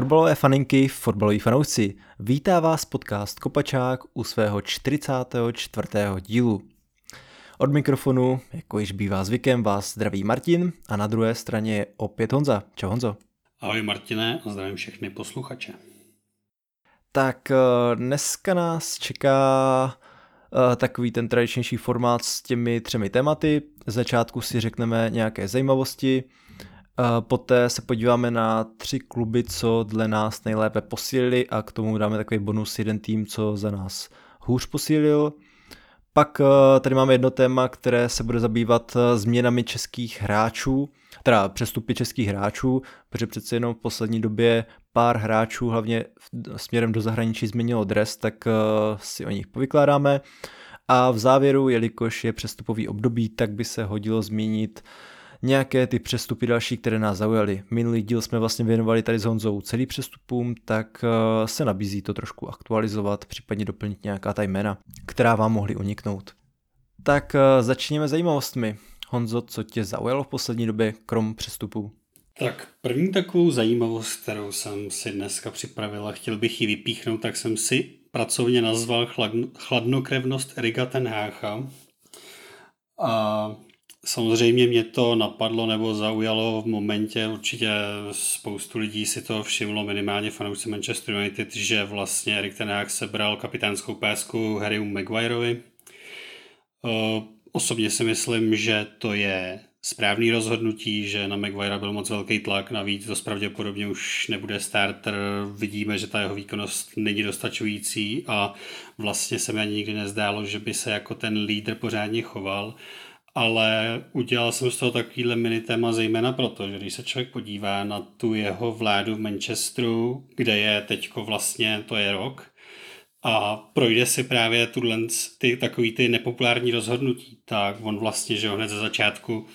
Fotbalové faninky, fotbaloví fanoušci, vítá vás podcast Kopačák u svého 44. dílu. Od mikrofonu, jako již bývá zvykem, vás zdraví Martin a na druhé straně je opět Honza. Čau Honzo. Ahoj Martine a zdravím všechny posluchače. Tak eh, dneska nás čeká eh, takový ten tradičnější formát s těmi třemi tématy. Z začátku si řekneme nějaké zajímavosti, Poté se podíváme na tři kluby, co dle nás nejlépe posílili a k tomu dáme takový bonus jeden tým, co za nás hůř posílil. Pak eh, tady máme jedno téma, které se bude zabývat eh, změnami českých hráčů, teda přestupy českých hráčů, protože přece jenom v poslední době pár hráčů, hlavně směrem do zahraničí, změnilo dres, tak eh, si o nich povykládáme. A v závěru, jelikož je přestupový období, tak by se hodilo zmínit nějaké ty přestupy další, které nás zaujaly. Minulý díl jsme vlastně věnovali tady s Honzou celý přestupům, tak eh, se nabízí to trošku aktualizovat, případně doplnit nějaká ta jména, která vám mohly uniknout. Tak eh, začněme zajímavostmi. Honzo, co tě zaujalo v poslední době, krom přestupů? Tak první takovou zajímavost, kterou jsem si dneska připravil a chtěl bych ji vypíchnout, tak jsem si pracovně nazval chladnokrevnost Erika Tenhácha. A Samozřejmě mě to napadlo nebo zaujalo v momentě, určitě spoustu lidí si to všimlo, minimálně fanoušci Manchester United, že vlastně Erik Ten Hag sebral kapitánskou pésku Harrymu Maguireovi. Osobně si myslím, že to je správný rozhodnutí, že na Maguire byl moc velký tlak, navíc to pravděpodobně už nebude starter, vidíme, že ta jeho výkonnost není dostačující a vlastně se mi ani nikdy nezdálo, že by se jako ten lídr pořádně choval ale udělal jsem z toho takovýhle mini téma zejména proto, že když se člověk podívá na tu jeho vládu v Manchesteru, kde je teďko vlastně, to je rok, a projde si právě tuhle ty, takový ty nepopulární rozhodnutí, tak on vlastně, že hned ze začátku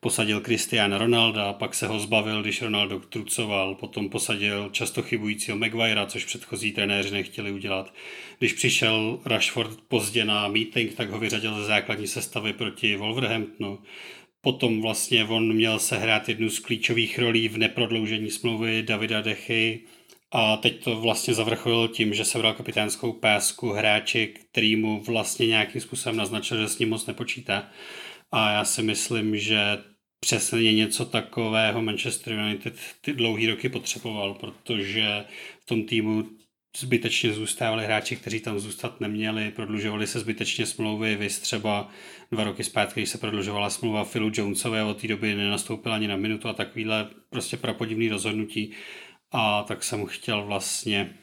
posadil Cristiana Ronalda, pak se ho zbavil, když Ronaldo trucoval, potom posadil často chybujícího Maguirea, což předchozí trenéři nechtěli udělat. Když přišel Rashford pozdě na meeting, tak ho vyřadil ze základní sestavy proti Wolverhamptonu. Potom vlastně on měl sehrát jednu z klíčových rolí v neprodloužení smlouvy Davida Dechy, a teď to vlastně zavrcholil tím, že sebral kapitánskou pásku hráči, který mu vlastně nějakým způsobem naznačil, že s ním moc nepočítá. A já si myslím, že přesně něco takového Manchester United ty dlouhý roky potřeboval, protože v tom týmu zbytečně zůstávali hráči, kteří tam zůstat neměli, prodlužovali se zbytečně smlouvy, vy třeba dva roky zpátky, když se prodlužovala smlouva Philu Jonesové, od té doby nenastoupil ani na minutu a takovýhle prostě prapodivný rozhodnutí. A tak jsem chtěl vlastně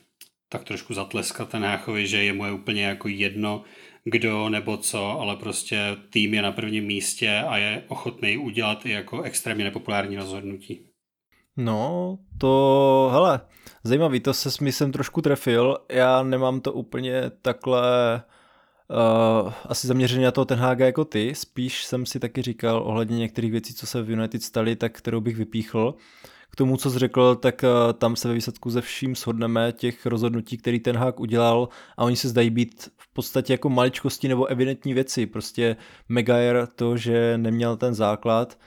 tak trošku zatleskat ten Háchovi, že je mu je úplně jako jedno, kdo nebo co, ale prostě tým je na prvním místě a je ochotný udělat i jako extrémně nepopulární rozhodnutí. No, to, hele, zajímavý, to se jsem trošku trefil, já nemám to úplně takhle uh, asi zaměřený na to ten HG jako ty, spíš jsem si taky říkal ohledně některých věcí, co se v United staly, tak kterou bych vypíchl. K tomu, co jsi řekl, tak uh, tam se ve výsledku ze vším shodneme těch rozhodnutí, který ten hák udělal a oni se zdají být v podstatě jako maličkosti nebo evidentní věci. Prostě Megair to, že neměl ten základ,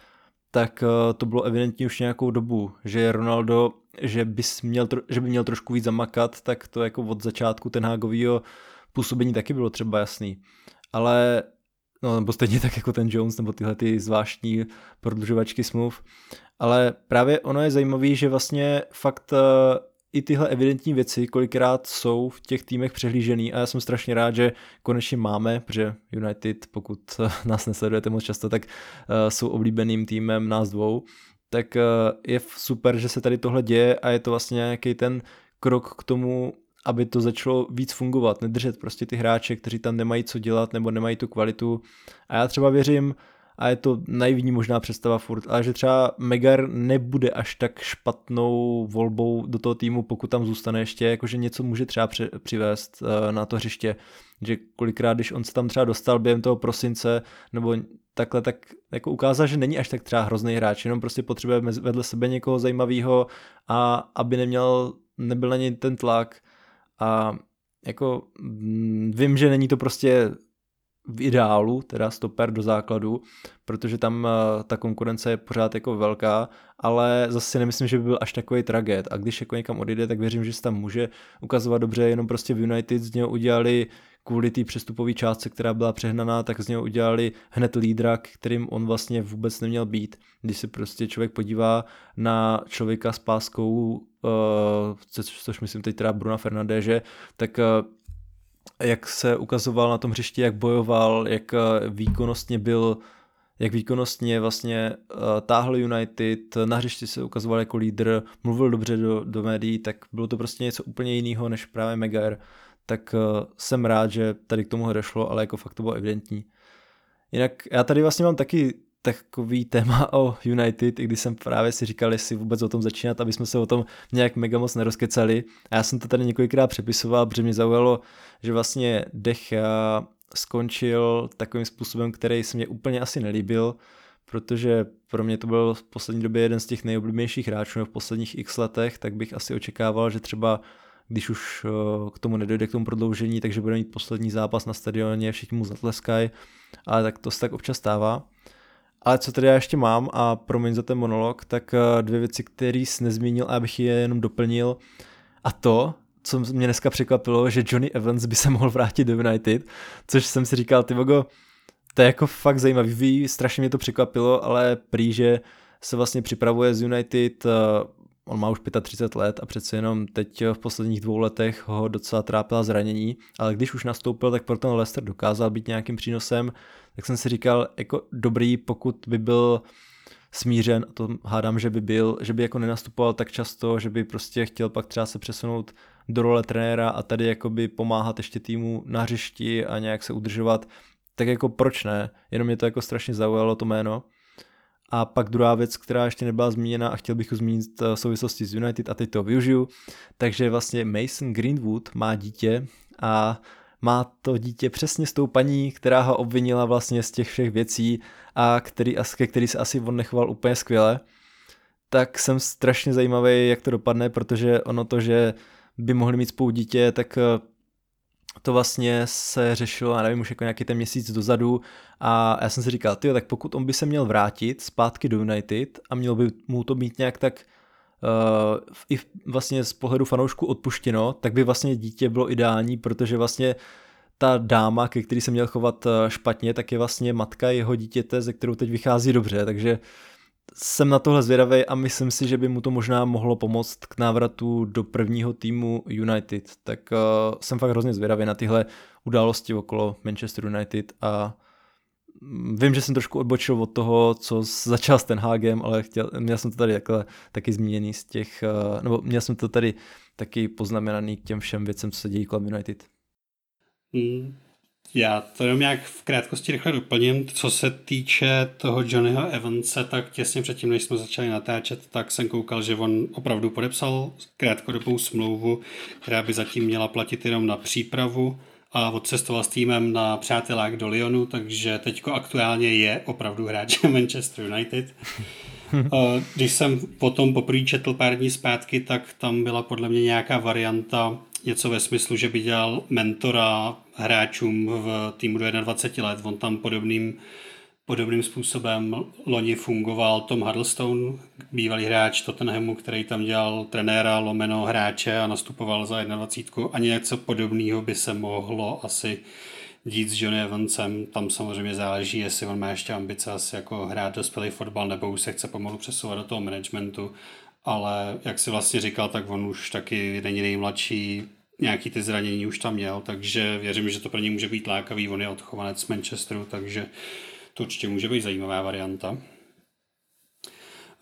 tak uh, to bylo evidentní už nějakou dobu, že Ronaldo, že, bys měl, že by měl trošku víc zamakat, tak to jako od začátku ten hágovýho působení taky bylo třeba jasný. Ale no nebo stejně tak jako ten Jones nebo tyhle ty zvláštní prodlužovačky smluv. Ale právě ono je zajímavé, že vlastně fakt uh, i tyhle evidentní věci kolikrát jsou v těch týmech přehlížený a já jsem strašně rád, že konečně máme, protože United, pokud nás nesledujete moc často, tak uh, jsou oblíbeným týmem nás dvou, tak je super, že se tady tohle děje a je to vlastně nějaký ten krok k tomu, aby to začalo víc fungovat, nedržet prostě ty hráče, kteří tam nemají co dělat nebo nemají tu kvalitu. A já třeba věřím, a je to naivní možná představa furt, ale že třeba Megar nebude až tak špatnou volbou do toho týmu, pokud tam zůstane ještě, jakože něco může třeba přivést uh, na to hřiště, že kolikrát, když on se tam třeba dostal během toho prosince, nebo takhle, tak jako ukázal, že není až tak třeba hrozný hráč, jenom prostě potřebuje vedle sebe někoho zajímavého a aby neměl, nebyl na něj ten tlak a jako mm, vím, že není to prostě v ideálu, teda stoper do základu, protože tam uh, ta konkurence je pořád jako velká, ale zase nemyslím, že by byl až takový tragéd. A když jako někam odjde, tak věřím, že se tam může ukazovat dobře, jenom prostě v United z něho udělali kvůli té přestupové částce, která byla přehnaná, tak z něho udělali hned lídra, kterým on vlastně vůbec neměl být. Když se prostě člověk podívá na člověka s páskou, uh, což, myslím teď teda Bruna Fernandéže, tak uh, jak se ukazoval na tom hřišti, jak bojoval, jak uh, výkonnostně byl jak výkonnostně vlastně uh, táhl United, na hřišti se ukazoval jako lídr, mluvil dobře do, do médií, tak bylo to prostě něco úplně jiného než právě Megair tak uh, jsem rád, že tady k tomu došlo, ale jako fakt to bylo evidentní. Jinak já tady vlastně mám taky takový téma o United, i když jsem právě si říkal, jestli vůbec o tom začínat, aby jsme se o tom nějak mega moc nerozkecali. A já jsem to tady několikrát přepisoval, protože mě zaujalo, že vlastně Dech skončil takovým způsobem, který se mě úplně asi nelíbil, protože pro mě to byl v poslední době jeden z těch nejoblíbenějších hráčů v posledních x letech, tak bych asi očekával, že třeba když už eh, k tomu nedojde k tomu prodloužení, takže bude mít poslední zápas na stadioně, všichni mu zatleskají, ale tak to se tak občas stává. Ale co tady já ještě mám a promiň za ten monolog, tak eh, dvě věci, které jsi nezmínil a abych je jenom doplnil. A to, co mě dneska překvapilo, že Johnny Evans by se mohl vrátit do United, což jsem si říkal, ty vogo, to je jako fakt zajímavý, strašně mě to překvapilo, ale prý, že se vlastně připravuje z United, eh, on má už 35 let a přece jenom teď v posledních dvou letech ho docela trápila zranění, ale když už nastoupil, tak pro ten Leicester dokázal být nějakým přínosem, tak jsem si říkal, jako dobrý, pokud by byl smířen, a to hádám, že by byl, že by jako nenastupoval tak často, že by prostě chtěl pak třeba se přesunout do role trenéra a tady jakoby pomáhat ještě týmu na hřišti a nějak se udržovat, tak jako proč ne, jenom mě to jako strašně zaujalo to jméno. A pak druhá věc, která ještě nebyla zmíněna a chtěl bych ji zmínit eh, v souvislosti s United a teď to využiju, takže vlastně Mason Greenwood má dítě a má to dítě přesně s tou paní, která ho obvinila vlastně z těch všech věcí a který, ke který se asi on nechoval úplně skvěle. Tak jsem strašně zajímavý, jak to dopadne, protože ono to, že by mohli mít spolu dítě, tak eh, to vlastně se řešilo, já nevím, už jako nějaký ten měsíc dozadu a já jsem si říkal, ty, tak pokud on by se měl vrátit zpátky do United a měl by mu to být nějak tak uh, i vlastně z pohledu fanoušku odpuštěno, tak by vlastně dítě bylo ideální, protože vlastně ta dáma, ke který se měl chovat eh, špatně, tak je vlastně matka jeho dítěte, ze kterou teď vychází dobře, takže jsem na tohle zvědavý a myslím si, že by mu to možná mohlo pomoct k návratu do prvního týmu United. Tak uh, jsem fakt hrozně zvědavý na tyhle události okolo Manchester United a mm, vím, že jsem trošku odbočil od toho, co začal s ten Hagem, ale chtěl, měl jsem to tady takhle taky zmíněný z těch, uh, nebo měl jsem to tady taky poznamenaný k těm všem věcem, co se dějí kolem United. Mm, já to jenom nějak v krátkosti rychle doplním. Co se týče toho Johnnyho Evanse, tak těsně předtím, než jsme začali natáčet, tak jsem koukal, že on opravdu podepsal krátkodobou smlouvu, která by zatím měla platit jenom na přípravu a odcestoval s týmem na přátelák do Lyonu, takže teďko aktuálně je opravdu hráč Manchester United. Když jsem potom poprvé četl pár dní zpátky, tak tam byla podle mě nějaká varianta něco ve smyslu, že by dělal mentora hráčům v týmu do 21 let. On tam podobným, podobným způsobem loni fungoval Tom Huddlestone, bývalý hráč Tottenhamu, který tam dělal trenéra, lomeno hráče a nastupoval za 21. A něco podobného by se mohlo asi dít s Johnny Evansem. Tam samozřejmě záleží, jestli on má ještě ambice asi jako hrát dospělý fotbal, nebo už se chce pomalu přesouvat do toho managementu ale jak si vlastně říkal, tak on už taky není nejmladší, nějaký ty zranění už tam měl, takže věřím, že to pro něj může být lákavý, on je odchovanec z Manchesteru, takže to určitě může být zajímavá varianta.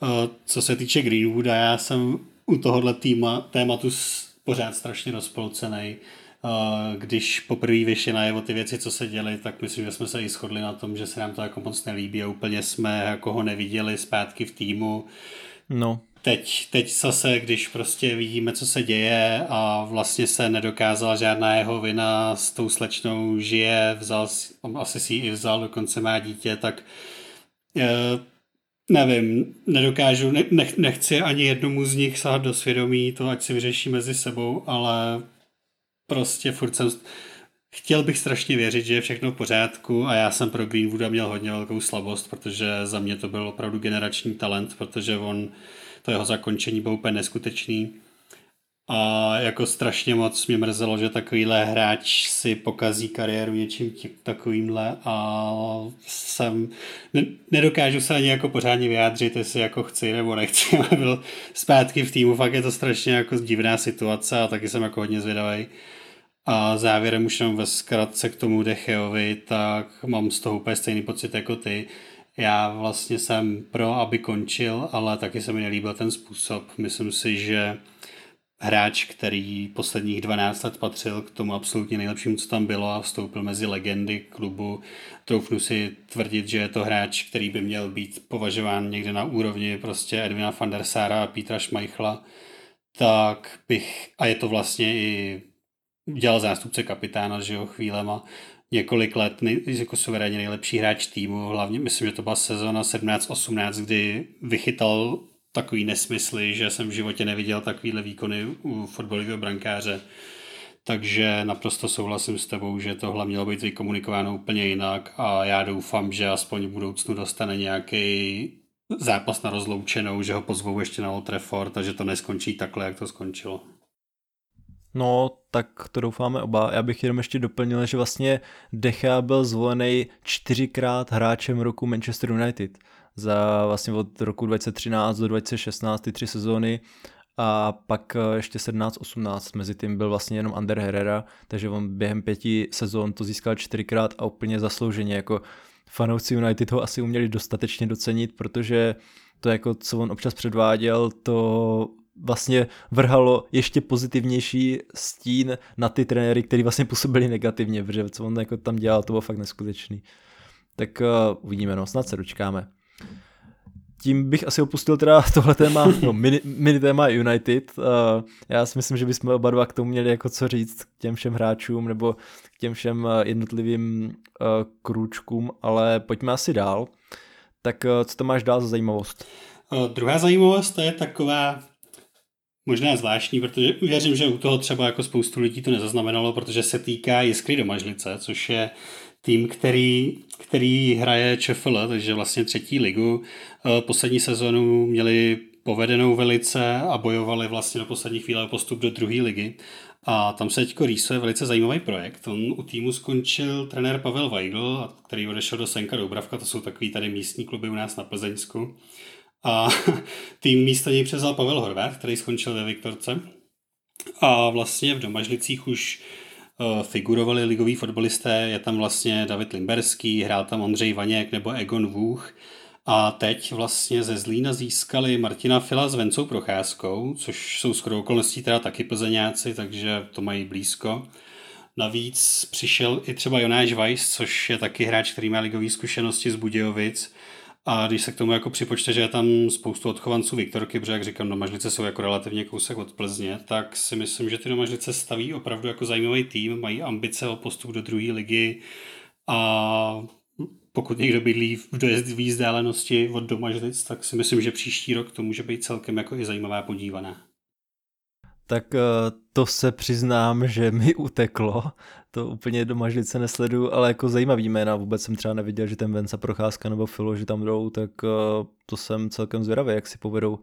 Eh, co se týče Greenwooda, já jsem u tohohle týma, tématu pořád strašně rozpolcený. Eh, když poprvé vyšly najevo ty věci, co se děly, tak myslím, že jsme se i shodli na tom, že se nám to jako moc nelíbí a úplně jsme jako ho neviděli zpátky v týmu. No. Teď, teď zase, když prostě vidíme, co se děje a vlastně se nedokázala žádná jeho vina s tou slečnou žije, vzal, asi si ji i vzal, dokonce má dítě, tak e, nevím, nedokážu, ne, nechci ani jednomu z nich sahat do svědomí, to ať si vyřeší mezi sebou, ale prostě furt jsem Chtěl bych strašně věřit, že je všechno v pořádku a já jsem pro Greenwooda měl hodně velkou slabost, protože za mě to byl opravdu generační talent, protože on, to jeho zakončení bylo úplně neskutečný. A jako strašně moc mě mrzelo, že takovýhle hráč si pokazí kariéru něčím takovýmhle a jsem, ne, nedokážu se ani jako pořádně vyjádřit, jestli jako chci nebo nechci, ale byl zpátky v týmu, fakt je to strašně jako divná situace a taky jsem jako hodně zvědavý. A závěrem už jenom ve zkratce k tomu Decheovi, tak mám z toho úplně stejný pocit jako ty. Já vlastně jsem pro, aby končil, ale taky se mi nelíbil ten způsob. Myslím si, že hráč, který posledních 12 let patřil k tomu absolutně nejlepšímu, co tam bylo a vstoupil mezi legendy klubu. Troufnu si tvrdit, že je to hráč, který by měl být považován někde na úrovni prostě Edvina van der Sara a Petra Schmeichla, tak bych, a je to vlastně i dělal zástupce kapitána, že jo, chvílema, několik let nej, jako suverénně nejlepší hráč týmu, hlavně myslím, že to byla sezona 17-18, kdy vychytal takový nesmysly, že jsem v životě neviděl takovýhle výkony u fotbalového brankáře. Takže naprosto souhlasím s tebou, že tohle mělo být vykomunikováno úplně jinak a já doufám, že aspoň v budoucnu dostane nějaký zápas na rozloučenou, že ho pozvou ještě na Old Trafford a že to neskončí takhle, jak to skončilo. No, tak to doufáme oba. Já bych jenom ještě doplnil, že vlastně Decha byl zvolený čtyřikrát hráčem roku Manchester United. Za vlastně od roku 2013 do 2016 ty tři sezóny. A pak eh, ještě 17-18, mezi tím byl vlastně jenom Ander Herrera, takže on během pěti sezón to získal čtyřikrát a úplně zaslouženě, jako fanouci United ho asi uměli dostatečně docenit, protože to jako, co on občas předváděl, to vlastně vrhalo ještě pozitivnější stín na ty trenéry, kteří vlastně působili negativně, protože co on jako tam dělal, to bylo fakt neskutečný. Tak uh, uvidíme, no, snad se dočkáme tím bych asi opustil teda tohle téma, no, mini, mini téma United. Uh, já si myslím, že bychom oba dva k tomu měli jako co říct k těm všem hráčům nebo k těm všem uh, jednotlivým uh, krůčkům, ale pojďme asi dál. Tak uh, co to máš dál za zajímavost? Uh, druhá zajímavost to je taková možná zvláštní, protože věřím, že u toho třeba jako spoustu lidí to nezaznamenalo, protože se týká Jiskry Domažlice, což je tým, který, který hraje ČFL, takže vlastně třetí ligu. Eh, poslední sezonu měli povedenou velice a bojovali vlastně do poslední chvíle o postup do druhé ligy. A tam se teďko rýsuje velice zajímavý projekt. On u týmu skončil trenér Pavel Weigl, který odešel do Senka Doubravka, to jsou takový tady místní kluby u nás na Plzeňsku. A tým místo něj převzal Pavel Horváth, který skončil ve Viktorce. A vlastně v Domažlicích už Eh, figurovali ligoví fotbalisté, je tam vlastně David Limberský, hrál tam Ondřej Vaněk nebo Egon Vůch a teď vlastně ze Zlína získali Martina Fila s Vencou Procházkou, což jsou skoro okolností teda taky plzeňáci, takže to mají blízko. Navíc přišel i třeba Jonáš Weiss, což je taky hráč, který má ligový zkušenosti z Budějovic a když se k tomu jako připočte, že je tam spoustu odchovanců Viktorky, protože jak říkám, Domažlice jsou jako relativně kousek od Plzně, tak si myslím, že ty Domažlice staví opravdu jako zajímavý tým, mají ambice o postup do druhé ligy a pokud někdo bydlí v dojezdové vzdálenosti od Domažlic, tak si myslím, že příští rok to může být celkem jako i zajímavá podívaná tak eh, to se přiznám, že mi uteklo. To úplně do mažlice nesledu, ale jako zajímavý jména. Vůbec jsem třeba neviděl, že ten Venca Procházka nebo Filo, že tam jdou, tak eh, to jsem celkem zvědavý, jak si povedou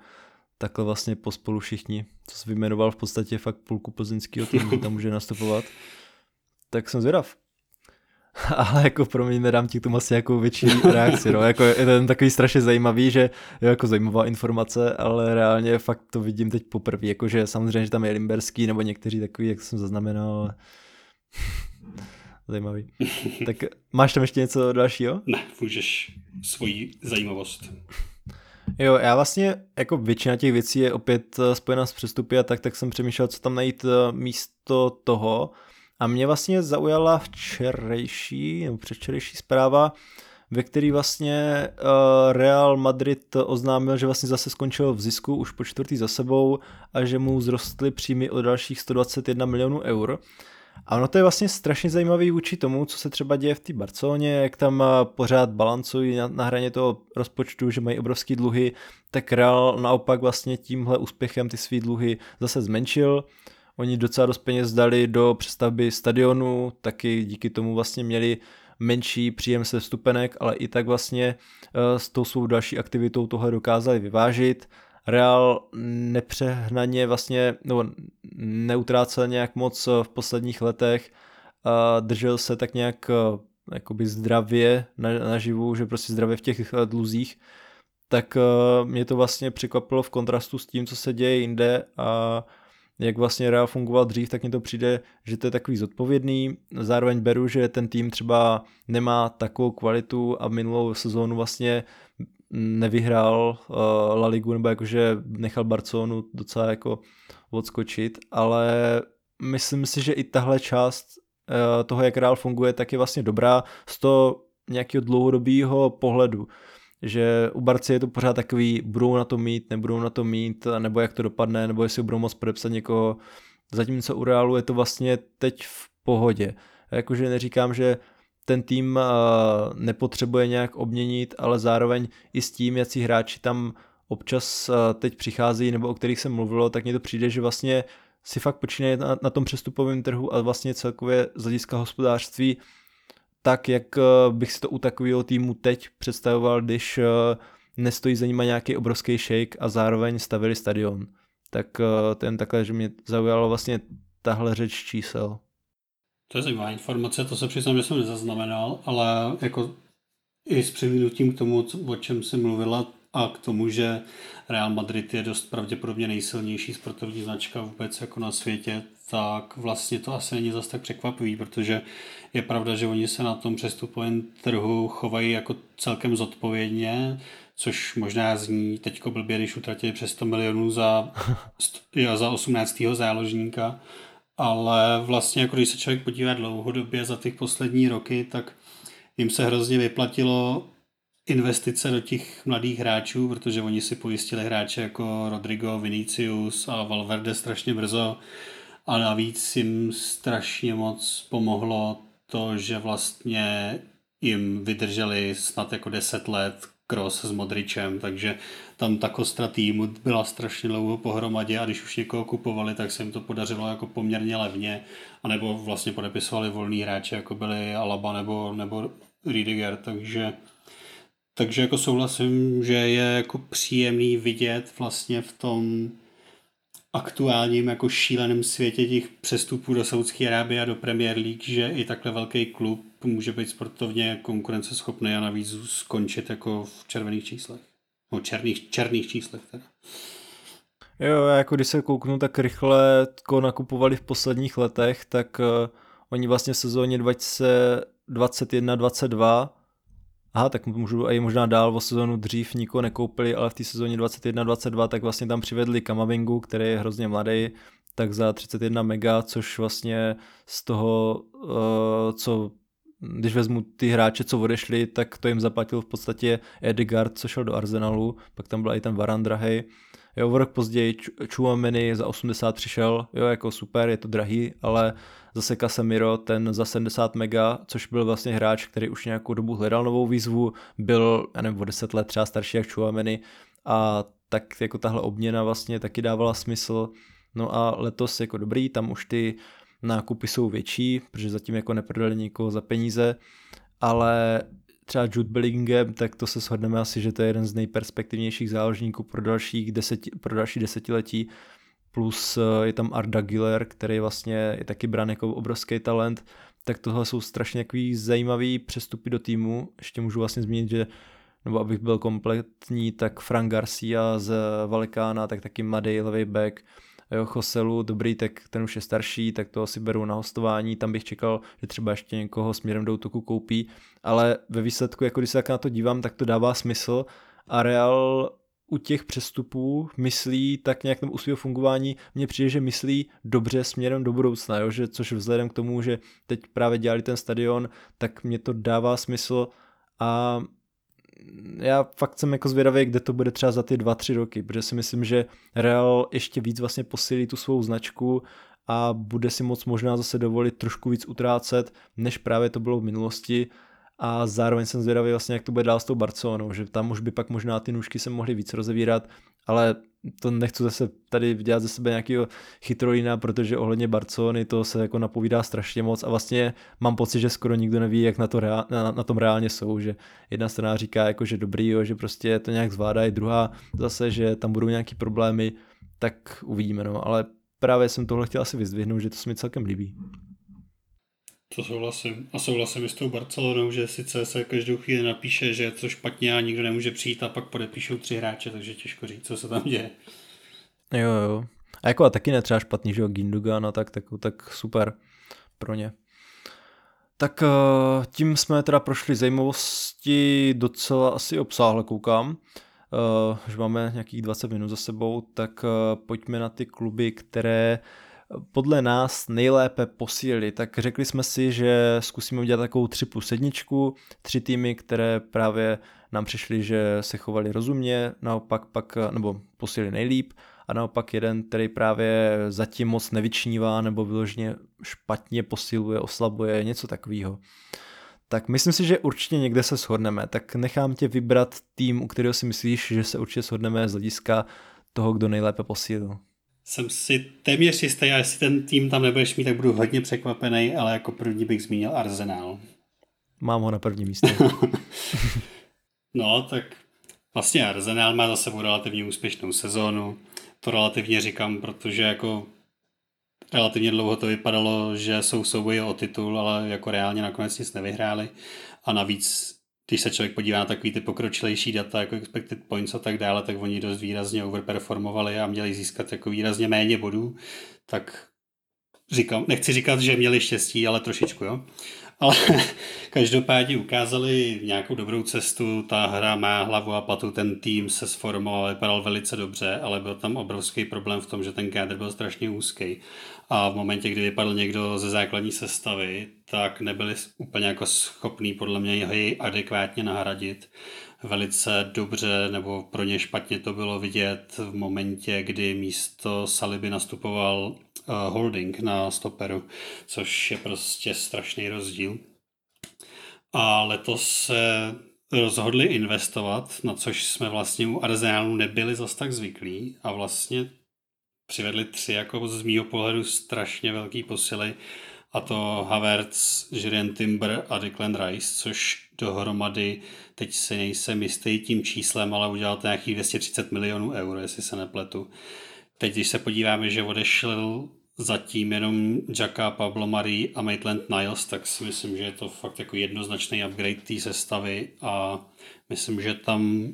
takhle vlastně pospolu všichni. Co jsi vyjmenoval v podstatě fakt půlku plzeňského týmu, tam může nastupovat. Tak jsem zvědav. ale jako pro mě nedám ti k tomu asi jako větší reakci, no. jako je ten takový strašně zajímavý, že je jako zajímavá informace, ale reálně fakt to vidím teď poprvé, jakože samozřejmě, že tam je Limberský nebo někteří takový, jak jsem zaznamenal, zajímavý. Tak máš tam ještě něco dalšího? Ne, můžeš svoji zajímavost. Jo, já vlastně, jako většina těch věcí je opět eh, spojena s přestupy a tak, tak jsem přemýšlel, co tam najít eh, místo toho, a mě vlastně zaujala včerejší, nebo předvčerejší zpráva, ve který vlastně uh, Real Madrid oznámil, že vlastně zase skončil v zisku už po čtvrtý za sebou a že mu zrostly příjmy o dalších 121 milionů eur. A ono to je vlastně strašně zajímavý vůči tomu, co se třeba děje v té Barceloně, jak tam eh, pořád balancují na, na hraně toho rozpočtu, že mají obrovský dluhy, tak Real naopak vlastně tímhle úspěchem ty svý dluhy zase zmenšil oni docela dost peněz dali do přestavby stadionu, taky díky tomu vlastně měli menší příjem se vstupenek, ale i tak vlastně eh, s tou svou další aktivitou tohle dokázali vyvážit. Real nepřehnaně vlastně, nebo neutrácel nějak moc v posledních letech, držel se tak nějak eh, jakoby zdravě na, živu, že prostě zdravě v těch dluzích, tak uh, mě to vlastně překvapilo v kontrastu s tím, co se děje jinde a jak vlastně Real fungoval dřív, tak mi to přijde, že to je takový zodpovědný. Zároveň beru, že ten tým třeba nemá takovou kvalitu a minulou sezónu vlastně nevyhrál uh, La Ligu, nebo jakože nechal Barcelonu docela jako odskočit, ale myslím si, že i tahle část uh, toho, jak Real funguje, tak je vlastně dobrá z toho nějakého dlouhodobého pohledu že u Barci je to pořád takový, budou na to mít, nebudou na to mít, nebo jak to dopadne, nebo jestli budou moct podepsat někoho. Zatímco u Realu je to vlastně teď v pohodě. Jakože neříkám, že ten tým nepotřebuje nějak obměnit, ale zároveň i s tím, jaký hráči tam občas teď přichází, nebo o kterých jsem mluvilo, tak mně to přijde, že vlastně si fakt počínají na, na tom přestupovém trhu a vlastně celkově z hlediska hospodářství tak, jak eh, bych si to u takového týmu teď představoval, když eh, nestojí za nima nějaký obrovský shake a zároveň stavili stadion. Tak eh, ten takhle, že mě zaujalo vlastně tahle řeč čísel. To je zajímavá informace, to se přiznám, že jsem nezaznamenal, ale jako i s přihlednutím k tomu, o čem jsi mluvila, a k tomu, že Real Madrid je dost pravděpodobně nejsilnější sportovní značka vůbec jako na světě, tak vlastně to asi není zase tak překvapivý, protože je pravda, že oni se na tom přestupovém trhu chovají jako celkem zodpovědně, což možná zní teďko blbě, když utratili přes 100 milionů za, za 18. záložníka, ale vlastně jako když se člověk podívá dlouhodobě za těch poslední roky, tak jim se hrozně vyplatilo investice do těch mladých hráčů, protože oni si pojistili hráče jako Rodrigo, Vinicius a Valverde strašně brzo. A navíc jim strašně moc pomohlo to, že vlastně jim vydrželi snad jako 10 let Kroos s Modričem, takže tam ta kostra týmu byla strašně dlouho pohromadě a když už někoho kupovali, tak se jim to podařilo jako poměrně levně, anebo vlastně podepisovali volný hráče, jako byli Alaba nebo, nebo Riediger, takže takže jako souhlasím, že je jako příjemný vidět vlastně v tom aktuálním jako šíleném světě těch přestupů do Saudské Arábie a do Premier League, že i takhle velký klub může být sportovně konkurenceschopný a navíc skončit jako v červených číslech. No, černých, černých číslech teda. Jo, jako když se kouknu tak rychle, ko nakupovali v posledních letech, tak uh, oni vlastně v sezóně 2021-22 Aha, tak můžu i možná dál o sezonu dřív nikoho nekoupili, ale v té sezóně 21-22 tak vlastně tam přivedli Kamavingu, který je hrozně mladý, tak za 31 mega, což vlastně z toho, uh, co když vezmu ty hráče, co odešli, tak to jim zaplatil v podstatě Edgard, co šel do Arsenalu, pak tam byl i ten Varan drahej. Jo, rok později Chouameni za 80 přišel, jo, jako super, je to drahý, ale zase Casemiro, ten za 70 mega, což byl vlastně hráč, který už nějakou dobu hledal novou výzvu, byl, já nevím, o 10 let třeba starší jak Chouameni a tak jako tahle obměna vlastně taky dávala smysl. No a letos jako dobrý, tam už ty nákupy jsou větší, protože zatím jako neprodali nikoho za peníze, ale třeba Jude Bellingham, tak to se shodneme asi, že to je jeden z nejperspektivnějších záložníků pro, další deseti, pro další desetiletí. Plus eh, je tam Arda Giller, který vlastně je taky brán jako obrovský talent. Tak tohle jsou strašně takový zajímavý přestupy do týmu. Ještě můžu vlastně zmínit, že nebo abych byl kompletní, tak Frank Garcia z Valikána, tak taky mladý levý back, jo, Choselu, dobrý, tak ten už je starší, tak to asi beru na hostování, tam bych čekal, že třeba ještě někoho směrem do útoku koupí, ale ve výsledku, jako když se tak na to dívám, tak to dává smysl. A Real u těch přestupů myslí tak nějak tomu svého fungování, mně přijde, že myslí dobře směrem do budoucna, jo? Že, což vzhledem k tomu, že teď právě dělali ten stadion, tak mě to dává smysl. A já fakt jsem jako zvědavý, kde to bude třeba za ty dva, tři roky, protože si myslím, že Real ještě víc vlastně posílí tu svou značku a bude si moc možná zase dovolit trošku víc utrácet, než právě to bylo v minulosti. A zároveň jsem zvědavý vlastně, jak to bude dál s tou Barcelonou, že tam už by pak možná ty nůžky se mohly víc rozevírat, ale to nechci zase tady dělat ze sebe nějakého chytrolína, protože ohledně Barcelony to se jako napovídá strašně moc a vlastně mám pocit, že skoro nikdo neví, jak na, to reál, na, na tom reálně jsou, že jedna strana říká jako, že dobrý, jo, že prostě to nějak zvládají, druhá zase, že tam budou nějaký problémy, tak uvidíme, no, ale právě jsem tohle chtěl asi vyzdvihnout, že to se mi celkem líbí. To souhlasím. A souhlasím i s tou Barcelonou, že sice se každou chvíli napíše, že je to špatně a nikdo nemůže přijít a pak podepíšou tři hráče, takže těžko říct, co se tam děje. Jo, jo. A jako a taky netřeba špatný, že jo, Gindugan a tak, tak, tak super pro ně. Tak eh, tím jsme teda prošli zajímavosti docela asi obsáhle, koukám. Uh, že máme nějakých 20 minut za sebou, tak uh, pojďme na ty kluby, které podle nás nejlépe posílili. Tak řekli jsme si, že zkusíme udělat takovou 3 plus 1, tři týmy, které právě nám přišli, že se chovali rozumně, naopak pak, nebo posílili nejlíp, a naopak jeden, který právě zatím moc nevyčnívá nebo vyloženě špatně posiluje, oslabuje, něco takového. Tak myslím si, že určitě někde se shodneme, tak nechám tě vybrat tým, u kterého si myslíš, že se určitě shodneme z hlediska toho, kdo nejlépe posílil jsem si téměř jistý, a jestli ten tým tam nebudeš mít, tak budu hodně překvapený, ale jako první bych zmínil Arsenal. Mám ho na prvním místě. no, tak vlastně Arsenal má za sebou relativně úspěšnou sezónu. To relativně říkám, protože jako relativně dlouho to vypadalo, že jsou souboje o titul, ale jako reálně nakonec nic nevyhráli. A navíc když se člověk podívá na takový ty pokročilejší data, jako expected points a tak dále, tak oni dost výrazně overperformovali a měli získat jako výrazně méně bodů, tak říkám, nechci říkat, že měli štěstí, ale trošičku, jo. Ale každopádně ukázali nějakou dobrou cestu, ta hra má hlavu a patu, ten tým se sformoval, vypadal velice dobře, ale byl tam obrovský problém v tom, že ten kádr byl strašně úzký. A v momentě, kdy vypadl někdo ze základní sestavy, tak nebyli úplně jako schopní podle mě jej adekvátně nahradit. Velice dobře nebo pro ně špatně to bylo vidět v momentě, kdy místo Saliby nastupoval uh, Holding na stoperu, což je prostě strašný rozdíl. A letos se rozhodli investovat, na což jsme vlastně u Arsenalu nebyli zas tak zvyklí a vlastně přivedli tři jako z mýho pohledu strašně velký posily a to Havertz, Jurien Timber a Declan Rice, což dohromady, teď si nejsem jistý tím číslem, ale udělal to nějakých 230 milionů euro, jestli se nepletu. Teď, když se podíváme, že odešel zatím jenom Jacka, Pablo Marie a Maitland Niles, tak si myslím, že je to fakt jako jednoznačný upgrade té sestavy a myslím, že tam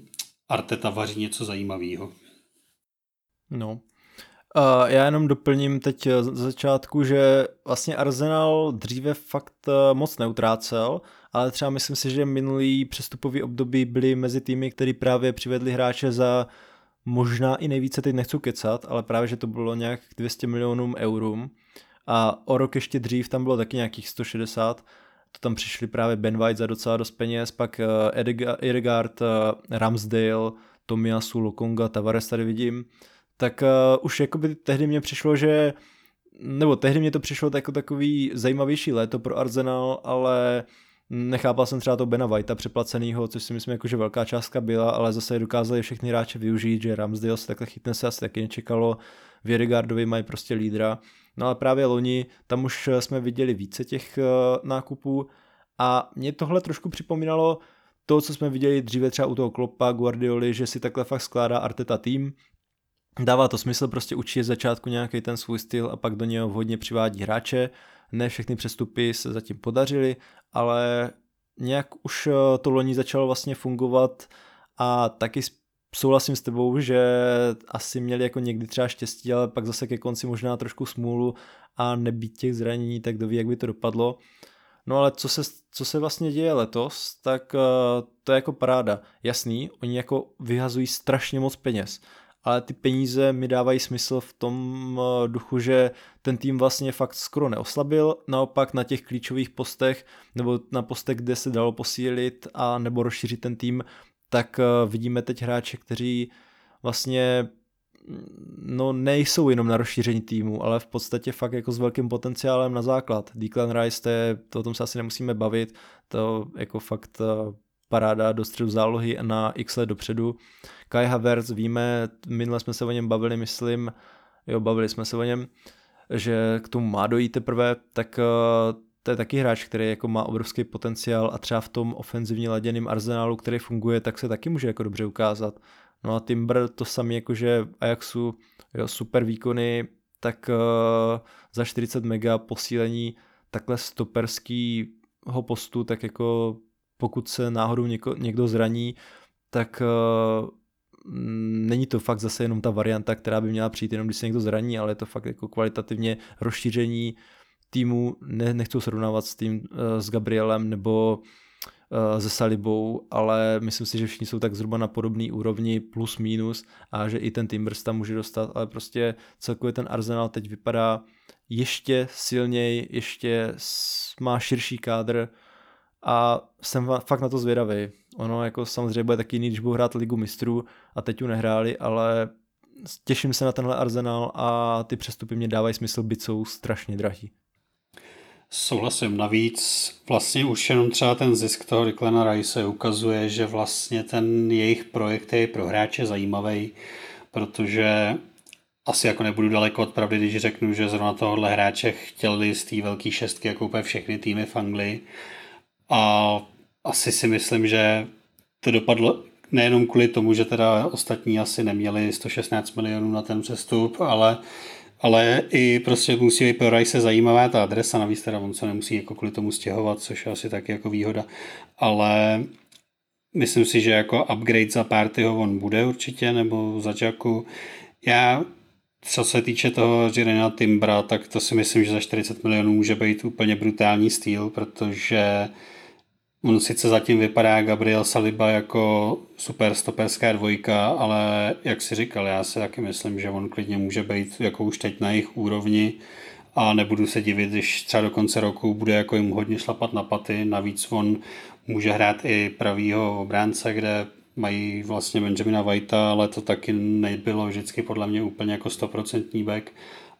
Arteta vaří něco zajímavého. No, Já jenom doplním teď eh, z začátku, že vlastně Arsenal dříve fakt uh, moc neutrácel, ale třeba myslím si, že minulý přestupový období byly mezi týmy, který právě přivedli hráče za možná i nejvíce, teď nechci kecat, ale právě, že to bylo nějak 200 milionů eurům. A o rok ještě dřív tam bylo taky nějakých 160, to tam přišli právě Ben White za docela dost peněz, pak uh, Edegard, uh, Ramsdale, Tomiasu, Lokonga, Tavares tady vidím, tak uh, už jakoby tehdy mě přišlo, že nebo tehdy mě to přišlo jako takový zajímavější léto pro Arsenal, ale nechápal jsem třeba to Bena Whitea přeplacenýho, což si myslím, jako, že velká částka byla, ale zase dokázali všechny hráče využít, že Ramsdale se takhle chytne se asi taky nečekalo, Vědegardovi mají prostě lídra, no ale právě loni, tam už jsme viděli více těch uh, nákupů. A mě tohle trošku připomínalo to, co jsme viděli dříve třeba u toho Klopa, Guardioli, že si takhle fakt skládá Arteta tým, Dává to smysl prostě učit začátku nějaký ten svůj styl a pak do něho vhodně přivádí hráče. Ne všechny přestupy se zatím podařily, ale nějak už eh, to loni začalo vlastně fungovat a taky souhlasím s tebou, že asi měli jako někdy třeba štěstí, ale pak zase ke konci možná trošku smůlu a nebýt těch zranění, tak kdo ví, jak by to dopadlo. No ale co se, co se vlastně děje letos, tak uh, to je jako paráda. Jasný, oni jako vyhazují strašně moc peněz ale ty peníze mi dávají smysl v tom eh, duchu, že ten tým vlastně fakt skoro neoslabil, naopak na těch klíčových postech nebo na postech, kde se dalo posílit a nebo rozšířit ten tým, tak eh, vidíme teď hráče, kteří vlastně mm, no nejsou jenom na rozšíření týmu, ale v podstatě fakt jako s velkým potenciálem na základ. Declan Rice, to, je, to o tom se asi nemusíme bavit, to jako fakt eh, paráda do středu zálohy na x let dopředu. Kai Havertz, víme, minule jsme se o něm bavili, myslím, jo, bavili jsme se o něm, že k tomu má dojít teprve, tak uh, to je taky hráč, který jako má obrovský potenciál a třeba v tom ofenzivně laděným arzenálu, který funguje, tak se taky může jako dobře ukázat. No a Timber to samý jakože Ajaxu, jo, super výkony, tak uh, za 40 mega posílení takhle stoperskýho postu, tak jako pokud se náhodou něko, někdo zraní, tak uh, není to fakt zase jenom ta varianta, která by měla přijít jenom když se někdo zraní, ale je to fakt jako kvalitativně rozšíření týmu, ne, nechci srovnávat s tým uh, s Gabrielem nebo uh, se Salibou, ale myslím si, že všichni jsou tak zhruba na podobné úrovni plus minus a že i ten Timbers tam může dostat, ale prostě celkově ten Arsenal teď vypadá ještě silněji, ještě má širší kádr a jsem fakt na to zvědavý. Ono jako samozřejmě bude taky jiný, když budou hrát ligu mistrů a teď ju nehráli, ale těším se na tenhle Arsenal a ty přestupy mě dávají smysl, byť jsou strašně drahý. Souhlasím. Navíc vlastně už jenom třeba ten zisk toho Declana Rice ukazuje, že vlastně ten jejich projekt je pro hráče zajímavý, protože asi jako nebudu daleko od pravdy, když řeknu, že zrovna tohohle hráče chtěli z té velké šestky jako úplně všechny týmy v Anglii. A asi si myslím, že to dopadlo nejenom kvůli tomu, že teda ostatní asi neměli 116 milionů na ten přestup, ale ale i prostě musí být pro Rice zajímavá ta adresa, navíc teda on se nemusí jako kvůli tomu stěhovat, což je asi taky jako výhoda, ale myslím si, že jako upgrade za Partyho on bude určitě, nebo za Jacku. Já co se týče toho Jirena Timbra, tak to si myslím, že za 40 milionů může být úplně brutální styl, protože On sice zatím vypadá Gabriel Saliba jako super stoperská dvojka, ale jak si říkal, já si taky myslím, že on klidně může být jako už teď na jejich úrovni a nebudu se divit, když třeba do konce roku bude jako jim hodně šlapat na paty. Navíc on může hrát i pravýho obránce, kde mají vlastně Benjamina Whitea, ale to taky nebylo vždycky podle mě úplně jako stoprocentní back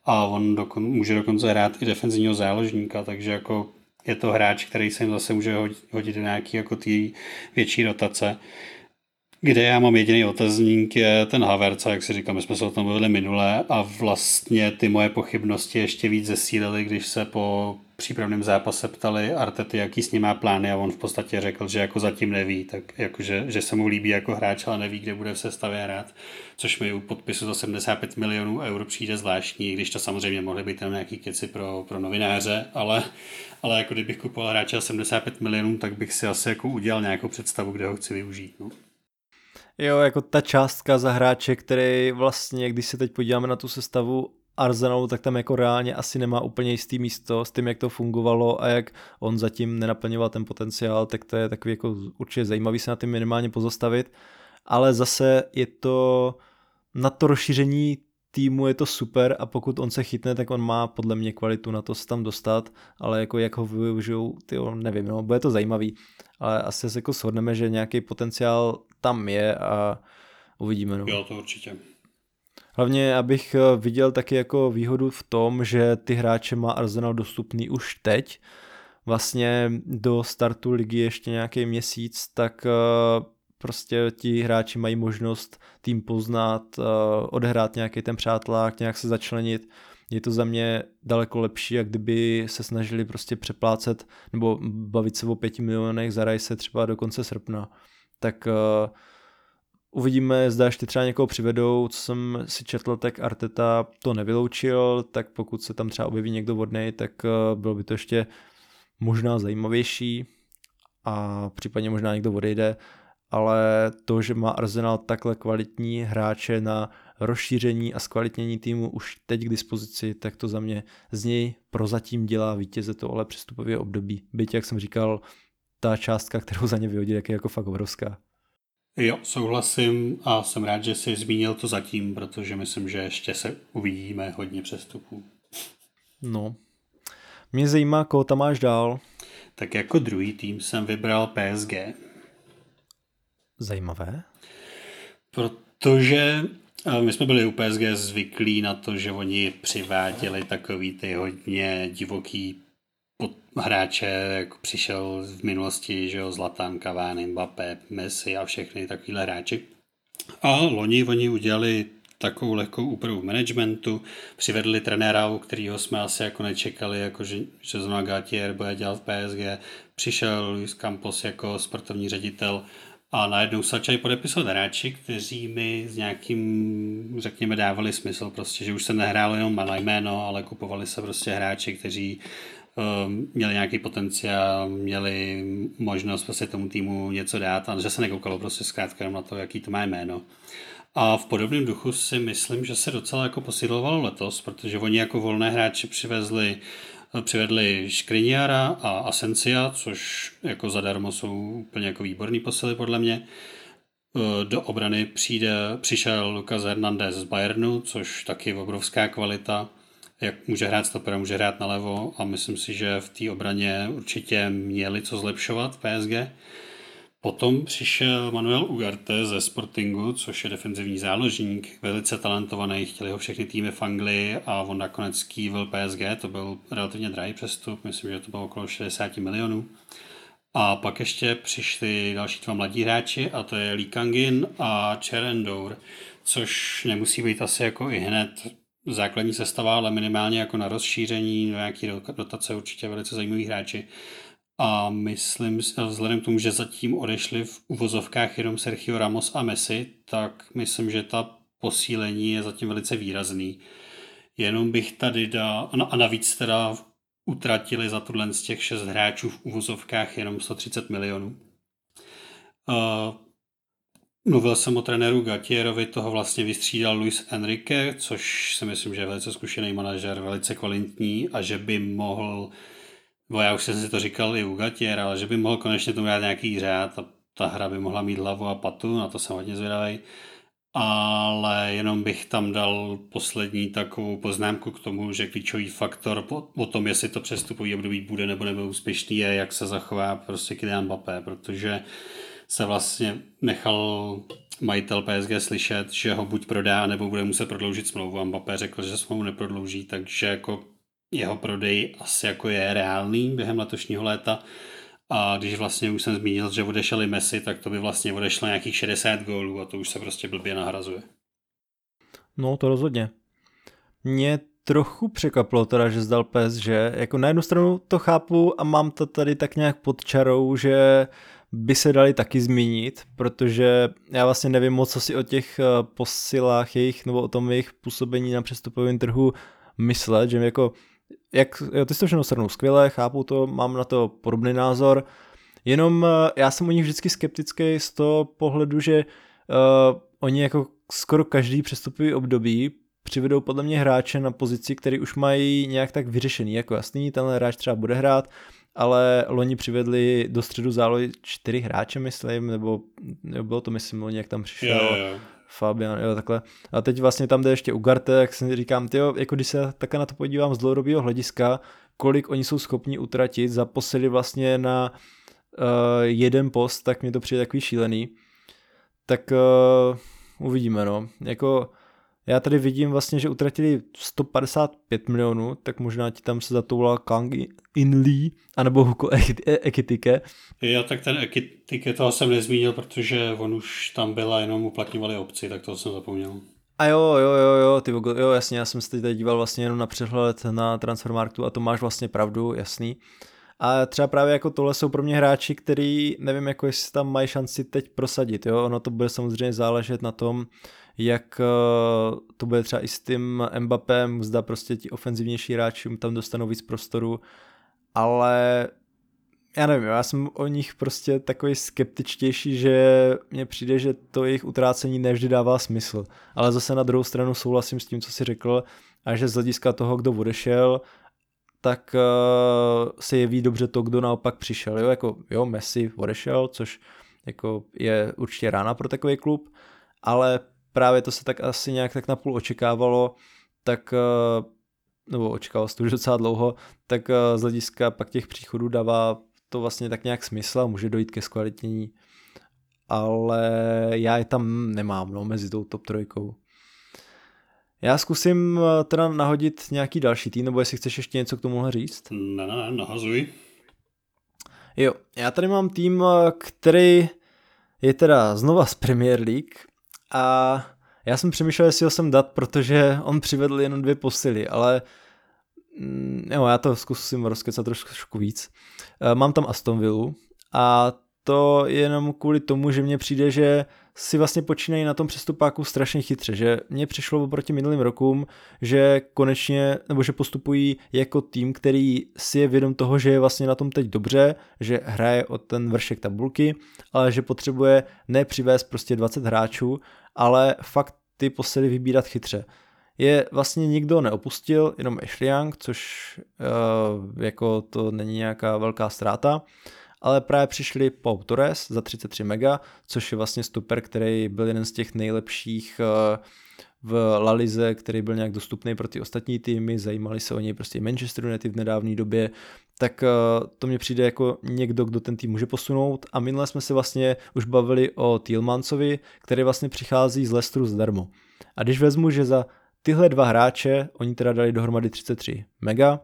a on dokon, může dokonce hrát i defenzivního záložníka, takže jako je to hráč, který se jim zase může hodit do nějaký jako tý větší rotace. Kde já mám jediný otazník je ten Havertz, jak si říkám, my jsme se o tom mluvili minule a vlastně ty moje pochybnosti ještě víc zesílily, když se po přípravném zápase ptali Artety, jaký s ním má plány a on v podstatě řekl, že jako zatím neví, tak jakože, že se mu líbí jako hráč, ale neví, kde bude v sestavě hrát, což mi u podpisu za 75 milionů euro přijde zvláštní, když to samozřejmě mohly být tam nějaký keci pro, pro novináře, ale, ale jako kdybych kupoval hráče za 75 milionů, tak bych si asi jako udělal nějakou představu, kde ho chci využít. No. Jo, jako ta částka za hráče, který vlastně, když se teď podíváme na tu sestavu Arsenalu, tak tam jako reálně asi nemá úplně jistý místo s tím, jak to fungovalo a jak on zatím nenaplňoval ten potenciál, tak to je takový jako určitě zajímavý se na tím minimálně pozastavit, ale zase je to na to rozšíření týmu je to super a pokud on se chytne, tak on má podle mě kvalitu na to se tam dostat, ale jako jak ho využijou, ty nevím, no, bude to zajímavý, ale asi se jako shodneme, že nějaký potenciál tam je a uvidíme. No. Jo, to určitě. Hlavně, abych eh, viděl taky jako výhodu v tom, že ty hráče má Arsenal dostupný už teď, vlastně do startu ligy ještě nějaký měsíc, tak eh, prostě ti hráči mají možnost tým poznat, eh, odehrát nějaký ten přátelák, nějak se začlenit. Je to za mě daleko lepší, jak kdyby se snažili prostě přeplácet nebo bavit se o pěti milionech za se třeba do konce srpna. Tak uh, Uvidíme, zda ještě třeba někoho přivedou, co jsem si četl, tak Arteta to nevyloučil, tak pokud se tam třeba objeví někdo vodný, tak eh, bylo by to ještě možná zajímavější a případně možná někdo odejde, ale to, že má Arsenal takhle kvalitní hráče na rozšíření a zkvalitnění týmu už teď k dispozici, tak to za mě z něj prozatím dělá vítěze to ale přestupově období. Byť, jak jsem říkal, ta částka, kterou za ně vyhodí, je jako fakt obrovská. Jo, souhlasím a jsem rád, že jsi zmínil to zatím, protože myslím, že ještě se uvidíme hodně přestupů. No. Mě zajímá, koho tam máš dál. Tak jako druhý tým jsem vybral PSG. Zajímavé. Protože eh, my jsme byli u PSG zvyklí na to, že oni přiváděli takový ty hodně divoký pod hráče, jako přišel v minulosti, že jo, Zlatan, Cavani, Mbappé, Messi a všechny takovýhle hráči. A loni oni udělali takovou lehkou úpravu managementu, přivedli trenéra, u kterého jsme asi jako nečekali, jako že, že zrovna Gatier bude dělat v PSG, přišel Luis Campos jako sportovní ředitel a najednou se začali podepisovat hráči, kteří mi s nějakým, řekněme, dávali smysl, prostě, že už se nehrálo jenom na jméno, ale kupovali se prostě hráči, kteří měli nějaký potenciál, měli možnost prostě tomu týmu něco dát a že se nekoukalo prostě zkrátka na to, jaký to má jméno. A v podobném duchu si myslím, že se docela jako posilovalo letos, protože oni jako volné hráči přivezli přivedli Škriniara a Asencia, což jako zadarmo jsou úplně jako výborný posily podle mě. Do obrany přijde, přišel Lucas Hernandez z Bayernu, což taky obrovská kvalita. Jak může hrát stopera, může hrát nalevo a myslím si, že v té obraně určitě měli co zlepšovat PSG. Potom přišel Manuel Ugarte ze Sportingu, což je defenzivní záložník, velice talentovaný, chtěli ho všechny týmy v Anglii a on nakonec kývil PSG, to byl relativně drahý přestup, myslím, že to bylo okolo 60 milionů. A pak ještě přišli další dva mladí hráči a to je Lee Kangin a Cherendour, což nemusí být asi jako i hned základní sestava, ale minimálně jako na rozšíření, do nějaký dotace určitě velice zajímaví hráči. A myslím, vzhledem k tomu, že zatím odešli v uvozovkách jenom Sergio Ramos a Messi, tak myslím, že ta posílení je zatím velice výrazný. Jenom bych tady dal, a navíc teda utratili za tuhle z těch šest hráčů v uvozovkách jenom 130 milionů. Uh, mluvil jsem o trenéru Gatierovi, toho vlastně vystřídal Luis Enrique, což si myslím, že je velice zkušený manažer, velice kvalitní a že by mohl Bo já už jsem si to říkal i u Gatier, ale že by mohl konečně tomu dát nějaký řád a ta hra by mohla mít hlavu a patu, na to jsem hodně zvědavý. Ale jenom bych tam dal poslední takovou poznámku k tomu, že klíčový faktor o tom, jestli to přestupový období bude nebo nebude úspěšný, je, jak se zachová prostě Kylian Mbappé, protože se vlastně nechal majitel PSG slyšet, že ho buď prodá, nebo bude muset prodloužit smlouvu a Mbappé řekl, že smlouvu neprodlouží, takže jako jeho prodej asi jako je reálný během letošního léta. A když vlastně už jsem zmínil, že odešel i Messi, tak to by vlastně odešlo nějakých 60 gólů a to už se prostě blbě nahrazuje. No to rozhodně. Mě trochu překaplo teda, že zdal pes, že jako na jednu stranu to chápu a mám to tady tak nějak pod čarou, že by se dali taky zmínit, protože já vlastně nevím moc, co si o těch eh, posilách jejich nebo o tom jejich působení na přestupovém trhu myslet, že jako jak, jo, ty jsi to všechno shrnul skvěle, chápu to, mám na to podobný názor, jenom eh, já jsem o nich vždycky skeptický z toho pohledu, že uh, oni jako skoro každý přestupový období přivedou podle mě hráče na pozici, který už mají nějak tak vyřešený, jako jasný, tenhle hráč třeba bude hrát, ale loni přivedli do středu zálohy čtyři hráče, myslím, nebo jo, bylo to, myslím, loni, jak tam přišel. Jo, jo. Fabian, jo, takhle. A teď vlastně tam jde ještě Ugarte, jak si říkám, tyjo, jako když se také na to podívám z dlouhodobého hlediska, kolik oni jsou schopni utratit za posily vlastně na uh, jeden post, tak mi to přijde takový šílený. Tak uh, uvidíme, no. Jako já tady vidím vlastně, že utratili 155 milionů, tak možná ti tam se zatoulal Kang In Lee, anebo Huko Ekitike. Jo, tak ten Ekitike toho jsem nezmínil, protože on už tam byla, jenom uplatňovali obci, tak toho jsem zapomněl. A jo, jo, jo, jo, ty, jo, jasně, já jsem se teď díval vlastně jenom na přehled na Transfermarktu a to máš vlastně pravdu, jasný. A třeba právě jako tohle jsou pro mě hráči, který nevím, jako jestli tam mají šanci teď prosadit, jo, ono to bude samozřejmě záležet na tom, jak eh, to bude třeba i s tím Mbappem, zda prostě ti ofenzivnější hráči tam dostanou víc prostoru, ale já nevím, já jsem o nich prostě takový skeptičtější, že mně přijde, že to jejich utrácení nevždy dává smysl. Ale zase na druhou stranu souhlasím s tím, co si řekl, a že z hlediska toho, kdo odešel, tak uh, se jeví dobře to, kdo naopak přišel. Jo, jako jo, Messi odešel, což jako je určitě rána pro takový klub, ale právě to se tak asi nějak tak napůl očekávalo, tak uh, nebo očekával se to už docela dlouho, tak uh, z hlediska pak těch příchodů dává to vlastně tak nějak smysl a může dojít ke zkvalitnění, ale já je tam nemám, no, mezi tou top trojkou. Já zkusím eh, teda nahodit nějaký další tým, nebo jestli chceš ještě něco k tomuhle říct? Ne, ne, ne, nahazuj. Jo, já tady mám tým, eh, který je teda znova z Premier League a já jsem přemýšlel, jestli ho sem dát, protože on přivedl jenom dvě posily, ale mm, jo, já to zkusím rozkecat trošku víc. Eh, mám tam Aston Villa a to jenom kvůli tomu, že mně přijde, že si vlastně počínají na tom přestupáku strašně chytře, že mně přišlo oproti minulým rokům, že konečně, nebo že postupují jako tým, který si je vědom toho, že je vlastně na tom teď dobře, že hraje o ten vršek tabulky, ale že potřebuje nepřivést prostě 20 hráčů, ale fakt ty posily vybírat chytře. Je vlastně nikdo neopustil, jenom Ashley Young, což uh, jako to není nějaká velká ztráta ale právě přišli Pau Torres za 33 mega, což je vlastně stoper, který byl jeden z těch nejlepších eh, v Lalize, který byl nějak dostupný pro ty ostatní týmy, zajímali se o něj prostě Manchester United v nedávné době, tak eh, to mě přijde jako někdo, kdo ten tým může posunout a minule jsme se vlastně už bavili o Thielmancovi, který vlastně přichází z Leicesteru zdarmo. A když vezmu, že za tyhle dva hráče, oni teda dali dohromady 33 mega,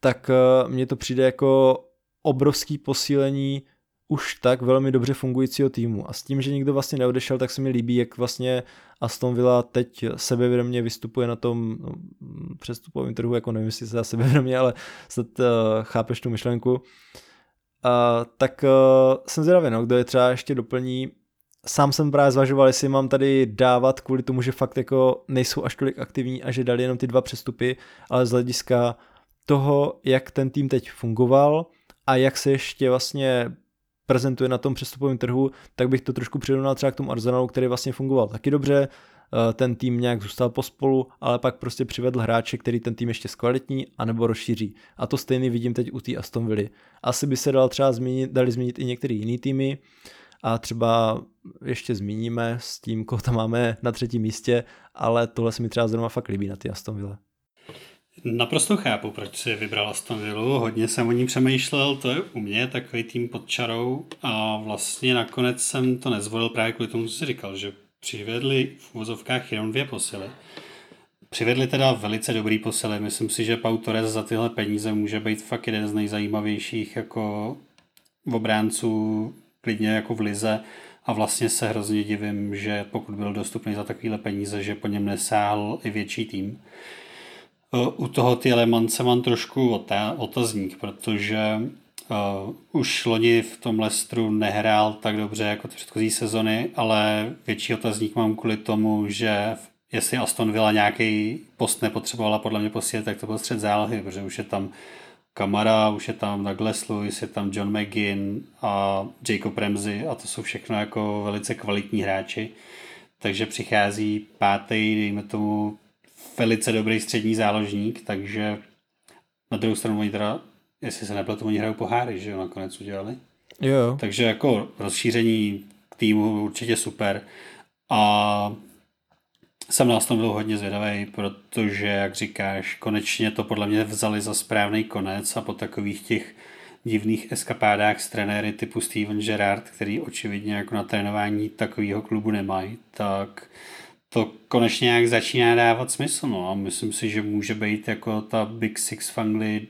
tak eh, mně to přijde jako obrovský posílení už tak velmi dobře fungujícího týmu. A s tím, že nikdo vlastně neodešel, tak se mi líbí, jak vlastně Aston Villa teď sebevědomě vystupuje na tom no, přestupovém trhu, jako nevím, jestli se sebevědomě, ale snad uh, chápeš tu myšlenku. Uh, tak uh, jsem zvědavý, no, kdo je třeba ještě doplní. Sám jsem právě zvažoval, jestli mám tady dávat kvůli tomu, že fakt jako nejsou až tolik aktivní a že dali jenom ty dva přestupy, ale z hlediska toho, jak ten tým teď fungoval, a jak se ještě vlastně prezentuje na tom přestupovém trhu, tak bych to trošku přirovnal třeba k tomu Arsenalu, který vlastně fungoval taky dobře, eh, ten tým nějak zůstal pospolu, ale pak prostě přivedl hráče, který ten tým ještě zkvalitní anebo rozšíří. A to stejný vidím teď u té Aston Villa. Asi by se dal třeba zmínit, dali zmínit i některé jiný týmy a třeba ještě zmíníme s tím, koho tam máme na třetím místě, ale tohle se mi třeba zrovna fakt líbí na ty Aston Villa. Naprosto chápu, proč si vybral Aston Villa. Hodně jsem o ní přemýšlel, to je u mě takový tým pod čarou a vlastně nakonec jsem to nezvolil právě kvůli tomu, co jsi říkal, že přivedli v uvozovkách jenom dvě posily. Přivedli teda velice dobrý posily. Myslím si, že Pau Torres za tyhle peníze může být fakt jeden z nejzajímavějších jako obránců klidně jako v lize a vlastně se hrozně divím, že pokud byl dostupný za takovéhle peníze, že po něm nesáhl i větší tým. U toho ty Lemance mám trošku otazník, protože uh, už loni v tom Lestru nehrál tak dobře jako ty předchozí sezony, ale větší otazník mám kvůli tomu, že jestli Aston Villa nějaký post nepotřebovala podle mě posílit, tak to byl střed zálohy, protože už je tam Kamara, už je tam Douglas Lewis, je tam John McGinn a Jacob Ramsey a to jsou všechno jako velice kvalitní hráči. Takže přichází pátý, dejme tomu, velice dobrý střední záložník, takže na druhou stranu oni teda, jestli se nepletu, oni hrajou poháry, že jo, nakonec udělali. Jo. Takže jako rozšíření týmu určitě super. A jsem na tom byl hodně zvědavý, protože, jak říkáš, konečně to podle mě vzali za správný konec a po takových těch divných eskapádách s trenéry typu Steven Gerrard, který očividně jako na trénování takového klubu nemají, tak to konečně nějak začíná dávat smysl. No. A myslím si, že může být jako ta Big Six v Anglii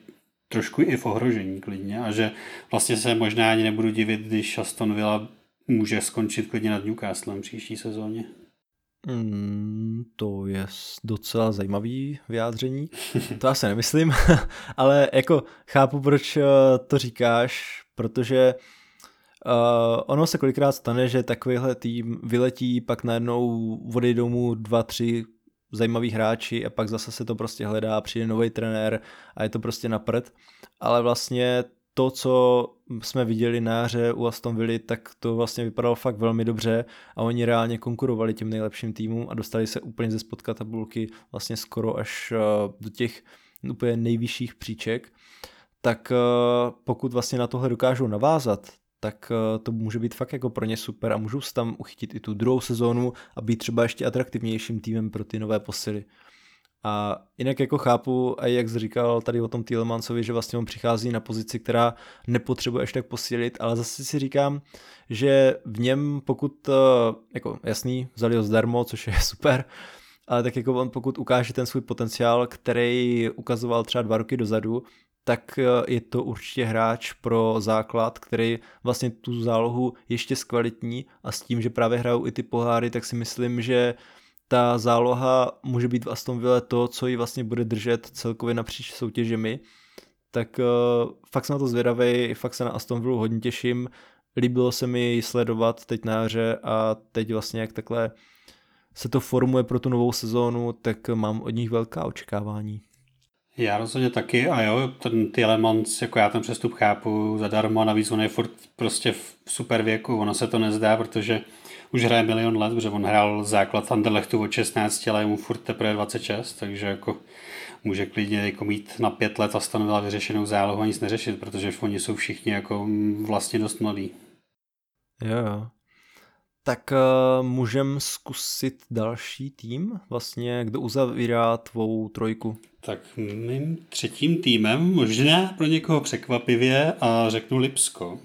trošku i v ohrožení klidně a že vlastně se možná ani nebudu divit, když Aston Villa může skončit klidně nad Newcastlem příští sezóně. Mm, to je docela zajímavý vyjádření. To já se nemyslím, ale jako chápu, proč eh, to říkáš, protože Uh, ono se kolikrát stane, že takovýhle tým vyletí, pak najednou odejdou mu dva, tři zajímaví hráči a pak zase se to prostě hledá, přijde nový trenér a je to prostě na prd. Ale vlastně to, co jsme viděli na jaře u Aston Villa, tak to vlastně vypadalo fakt velmi dobře a oni reálně konkurovali těm nejlepším týmům a dostali se úplně ze spodka tabulky vlastně skoro až do těch úplně nejvyšších příček. Tak pokud vlastně na tohle dokážou navázat, tak eh, to může být fakt jako pro ně super a můžou se tam uchytit i tu druhou sezónu a být třeba ještě atraktivnějším týmem pro ty nové posily. A jinak jako chápu, a jak jsi říkal tady o tom Thielemansovi, že vlastně on přichází na pozici, která nepotřebuje ještě tak posílit, ale zase si říkám, že v něm pokud, eh, jako jasný, vzali ho zdarmo, což je super, ale tak jako on pokud ukáže ten svůj potenciál, který ukazoval třeba dva roky dozadu, tak eh, je to určitě hráč pro základ, který vlastně tu zálohu ještě zkvalitní a s tím, že právě hrajou i ty poháry, tak si myslím, že ta záloha může být v Aston Villa to, co ji vlastně bude držet celkově napříč soutěžemi. Tak uh, fakt jsem na to zvědavý, fakt se na Aston Villa hodně těším. Líbilo se mi sledovat teď na jaře a teď vlastně jak takhle se to formuje pro tu novou sezónu, tak mám od nich velká očekávání. Já rozhodně taky a jo, ten Tielemans, jako já ten přestup chápu zadarmo a navíc on je furt prostě v super věku, ono se to nezdá, protože už hraje milion let, protože on hrál základ Anderlechtu od 16, ale je mu furt teprve 26, takže jako může klidně jako mít na pět let a stanovila vyřešenou zálohu a nic neřešit, protože oni jsou všichni jako vlastně dost mladí. Jo, jo. Tak uh, můžem zkusit další tým, vlastně kdo uzavírá tvou trojku? Tak mým třetím týmem, možná pro někoho překvapivě, a řeknu Lipsko.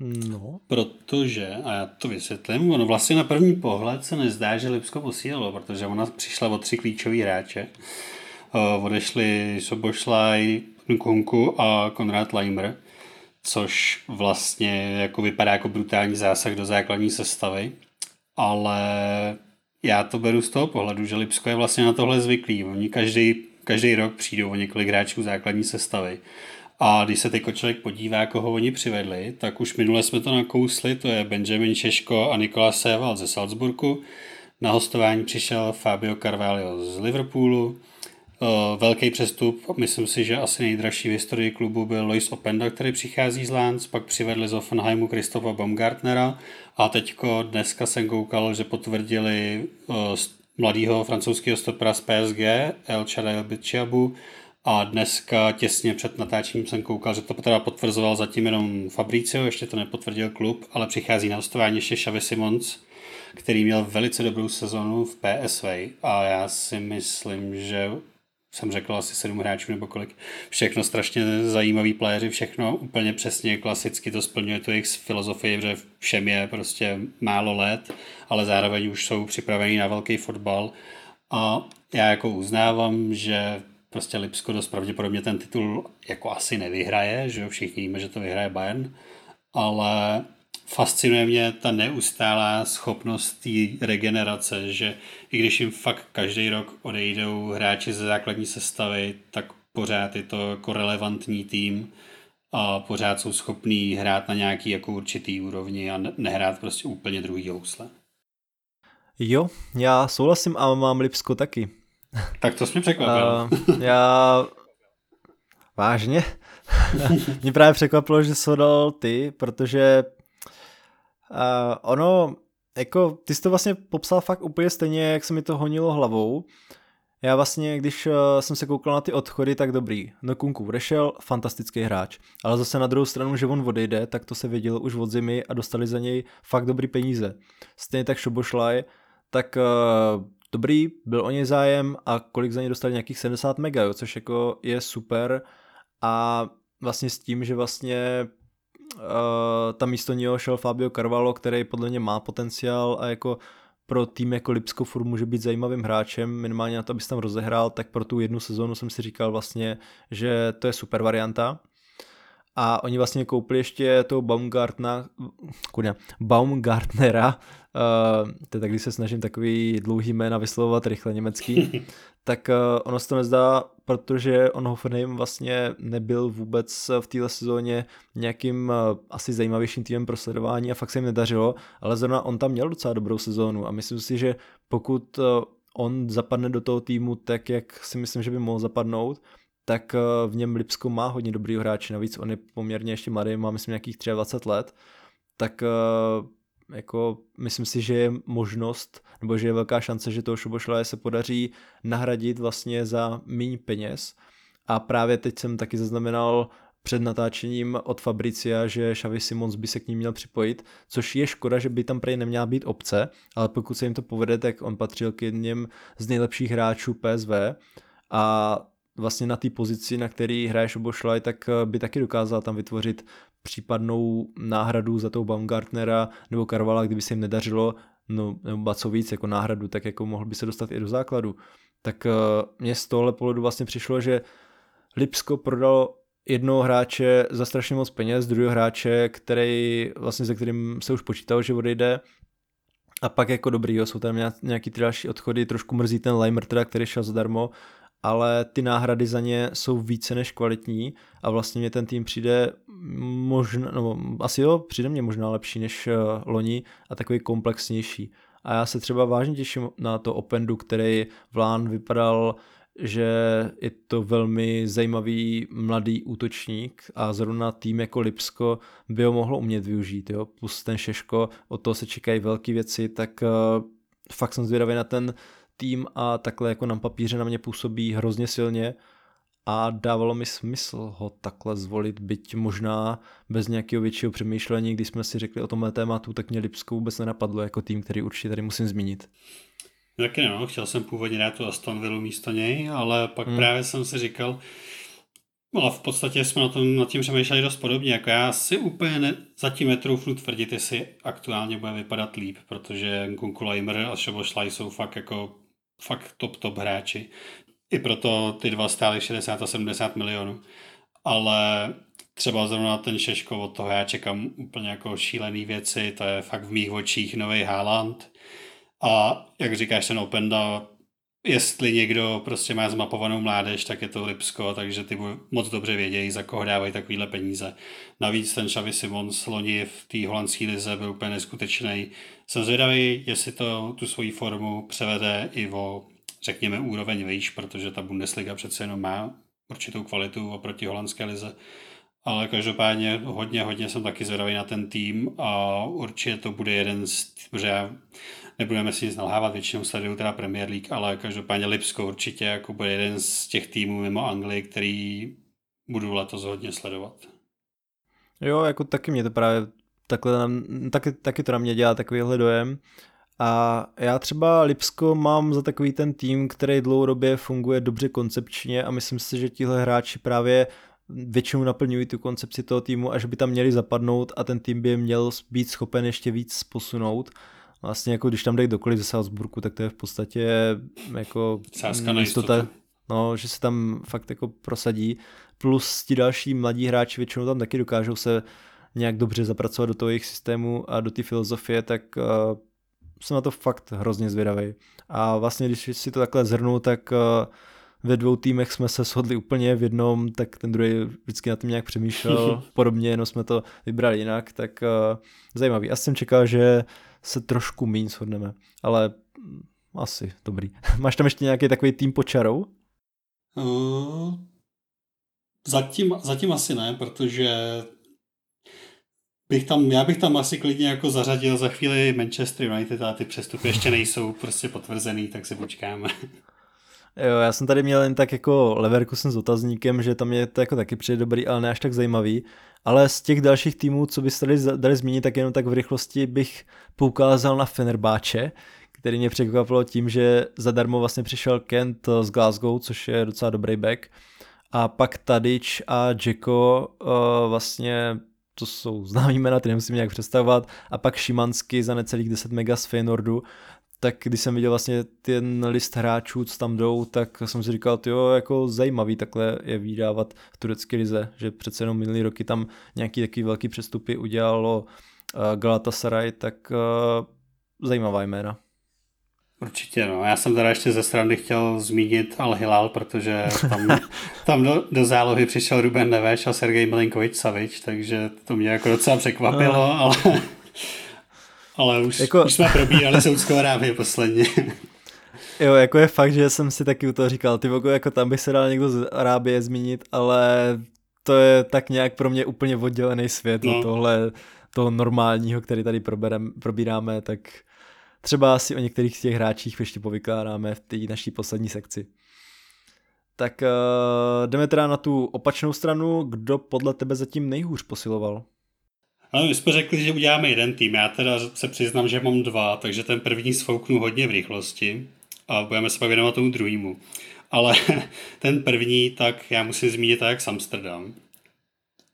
No. Protože, a já to vysvětlím, ono vlastně na první pohled se nezdá, že Lipsko posílilo, protože ona přišla o tři klíčové hráče. Uh, odešli Sobošlaj, Nkunku a Konrad Leimer což vlastně jako vypadá jako brutální zásah do základní sestavy, ale já to beru z toho pohledu, že Lipsko je vlastně na tohle zvyklý. Oni každý, každý rok přijdou o několik hráčů základní sestavy. A když se teď člověk podívá, koho oni přivedli, tak už minule jsme to nakousli, to je Benjamin Češko a Nikola Séval ze Salzburgu. Na hostování přišel Fabio Carvalho z Liverpoolu, velký přestup, myslím si, že asi nejdražší v historii klubu byl Lois Openda, který přichází z Lans, pak přivedli z Offenheimu Kristofa Baumgartnera a teďko dneska jsem koukal, že potvrdili uh, mladého francouzského stopera z PSG, El Chadai Bichiabu, a dneska těsně před natáčením jsem koukal, že to teda potvrzoval zatím jenom Fabricio, ještě to nepotvrdil klub, ale přichází na hostování ještě Xavi Simons, který měl velice dobrou sezonu v PSV a já si myslím, že jsem řekl asi sedm hráčů nebo kolik, všechno strašně zajímavý playeři, všechno úplně přesně klasicky to splňuje tu jejich filozofii, že všem je prostě málo let, ale zároveň už jsou připraveni na velký fotbal. A já jako uznávám, že prostě Lipsko dost pravděpodobně ten titul jako asi nevyhraje, že jo, všichni víme, že to vyhraje Bayern, ale fascinuje mě ta neustálá schopnost té regenerace, že i když jim fakt každý rok odejdou hráči ze základní sestavy, tak pořád je to jako relevantní tým a pořád jsou schopní hrát na nějaký jako určitý úrovni a nehrát prostě úplně druhý housle. Jo, já souhlasím a mám Lipsko taky. Tak to jsi mě překvapil. Uh, já... Vážně? Mě právě překvapilo, že jsi dal ty, protože Uh, ono, jako, ty jsi to vlastně popsal fakt úplně stejně, jak se mi to honilo hlavou. Já vlastně, když uh, jsem se koukal na ty odchody, tak dobrý. No Kunku odešel, fantastický hráč. Ale zase na druhou stranu, že on odejde, tak to se vědělo už od zimy a dostali za něj fakt dobrý peníze. Stejně tak Šobošlaj, tak uh, dobrý, byl o něj zájem a kolik za něj dostali nějakých 70 mega, jo, což jako je super a vlastně s tím, že vlastně tam místo něho šel Fabio Carvalho, který podle mě má potenciál a jako pro tým jako Lipsko furt může být zajímavým hráčem, minimálně na to, aby se tam rozehrál, tak pro tu jednu sezónu jsem si říkal vlastně, že to je super varianta. A oni vlastně koupili ještě toho Baumgartna, kuda, Baumgartnera, uh, to je tak, když se snažím takový dlouhý jména vyslovovat rychle německý, tak uh, ono se to nezdá, protože on Hoffenheim vlastně nebyl vůbec v téhle sezóně nějakým uh, asi zajímavějším týmem pro sledování a fakt se jim nedařilo, ale zrovna on tam měl docela dobrou sezónu a myslím si, že pokud uh, on zapadne do toho týmu tak, jak si myslím, že by mohl zapadnout, tak v něm Lipsko má hodně dobrý hráče, navíc on je poměrně ještě mladý, má myslím nějakých 23 let, tak jako myslím si, že je možnost, nebo že je velká šance, že toho Šubošlaje se podaří nahradit vlastně za méně peněz. A právě teď jsem taky zaznamenal před natáčením od Fabricia, že Xavi Simons by se k ním měl připojit, což je škoda, že by tam prej neměla být obce, ale pokud se jim to povede, tak on patřil k jedním z nejlepších hráčů PSV a vlastně na té pozici, na který hraje Šobošlaj, tak by taky dokázal tam vytvořit případnou náhradu za toho Baumgartnera nebo Karvala, kdyby se jim nedařilo no, nebo víc, jako náhradu, tak jako mohl by se dostat i do základu. Tak uh, mně z tohle pohledu vlastně přišlo, že Lipsko prodalo jednoho hráče za strašně moc peněz, druhého hráče, který vlastně se kterým se už počítalo, že odejde a pak jako dobrý, jo, jsou tam nějaký ty další odchody, trošku mrzí ten Limer teda, který šel zadarmo, ale ty náhrady za ně jsou více než kvalitní a vlastně mě ten tým přijde možná, no asi jo, přijde mě možná lepší než uh, loni a takový komplexnější. A já se třeba vážně těším na to Opendu, který v LAN vypadal že je to velmi zajímavý mladý útočník a zrovna tým jako Lipsko by ho mohlo umět využít. Jo? Plus ten Šeško, od toho se čekají velké věci, tak uh, fakt jsem zvědavý na ten tým a takhle jako na papíře na mě působí hrozně silně a dávalo mi smysl ho takhle zvolit, byť možná bez nějakého většího přemýšlení, když jsme si řekli o tomhle tématu, tak mě Lipsko vůbec nenapadlo jako tým, který určitě tady musím zmínit. Taky no, chtěl jsem původně dát tu Aston Villa místo něj, ale pak hmm. právě jsem si říkal, No a v podstatě jsme na tom, nad tím přemýšleli dost podobně. Jako já si úplně ne, zatím netroufnu tvrdit, jestli aktuálně bude vypadat líp, protože Kunku Leimer a Šobošlaj jsou fakt jako fakt top top hráči. I proto ty dva stály 60 a 70 milionů. Ale třeba zrovna ten Šeško, od toho já čekám úplně jako šílený věci, to je fakt v mých očích nový Haaland. A jak říkáš, ten Openda, jestli někdo prostě má zmapovanou mládež, tak je to Lipsko, takže ty moc dobře vědějí, za koho dávají takovýhle peníze. Navíc ten Xavi Simons loni v té holandské lize byl úplně neskutečný. Jsem zvědavý, jestli to tu svoji formu převede i o, řekněme, úroveň výš, protože ta Bundesliga přece jenom má určitou kvalitu oproti holandské lize. Ale každopádně hodně, hodně jsem taky zvědavý na ten tým a určitě to bude jeden z, protože já nebudeme si nic nalhávat, většinou sleduju teda Premier League, ale každopádně Lipsko určitě jako bude jeden z těch týmů mimo Anglii, který budu letos hodně sledovat. Jo, jako taky mě to právě takhle, taky, taky to na mě dělá takovýhle dojem. A já třeba Lipsko mám za takový ten tým, který dlouhodobě funguje dobře koncepčně a myslím si, že tihle hráči právě většinou naplňují tu koncepci toho týmu, až by tam měli zapadnout a ten tým by měl být schopen ještě víc posunout vlastně jako když tam dají dokoliv ze Salzburgu, tak to je v podstatě jako Sázka na jistota, no, že se tam fakt jako prosadí. Plus ti další mladí hráči většinou tam taky dokážou se nějak dobře zapracovat do toho jejich systému a do té filozofie, tak uh, jsem na to fakt hrozně zvědavý. A vlastně, když si to takhle zhrnu, tak uh, ve dvou týmech jsme se shodli úplně v jednom, tak ten druhý vždycky na tom nějak přemýšlel podobně, jenom jsme to vybrali jinak, tak uh, zajímavý. Já jsem čekal, že se trošku méně shodneme, ale asi dobrý. Máš tam ještě nějaký takový tým počarou? Uh, zatím, zatím asi ne, protože bych tam, já bych tam asi klidně jako zařadil za chvíli Manchester United, a ty přestupy ještě nejsou prostě potvrzený, tak se počkáme. Jo, já jsem tady měl jen tak jako Leverkusen s otazníkem, že tam je to jako taky přijde dobrý, ale ne až tak zajímavý. Ale z těch dalších týmů, co byste tady dali zmínit, tak jenom tak v rychlosti bych poukázal na Fenerbáče, který mě překvapilo tím, že zadarmo vlastně přišel Kent z Glasgow, což je docela dobrý back. A pak Tadic a Jacko uh, vlastně to jsou známý jména, ty nemusím nějak představovat. A pak Šimansky za necelých 10 mega z Feyenoordu tak když jsem viděl vlastně ten list hráčů, co tam jdou, tak jsem si říkal, jo, jako zajímavý takhle je vydávat v turecké lize, že přece jenom minulý roky tam nějaký takový velký přestupy udělalo uh, Galatasaray, tak uh, zajímavá jména. Určitě, no. Já jsem teda ještě ze strany chtěl zmínit Al Hilal, protože tam, tam do, do zálohy přišel Ruben Neveš a Sergej Milinkovič Savič, takže to mě jako docela překvapilo, no. ale ale už, jako... už jsme probírali Saudskou Arábii posledně. Jo, jako je fakt, že jsem si taky u toho říkal, ty vogo, jako tam by se dal někdo z Arábie zmínit, ale to je tak nějak pro mě úplně oddělený svět no. tohle, toho normálního, který tady proberem, probíráme, tak třeba si o některých z těch hráčích ještě povykládáme v té naší poslední sekci. Tak uh, jdeme teda na tu opačnou stranu, kdo podle tebe zatím nejhůř posiloval? Ale my jsme řekli, že uděláme jeden tým. Já teda se přiznám, že mám dva, takže ten první sfouknu hodně v rychlosti a budeme se pak věnovat tomu druhému. Ale ten první, tak já musím zmínit tak Amsterdam.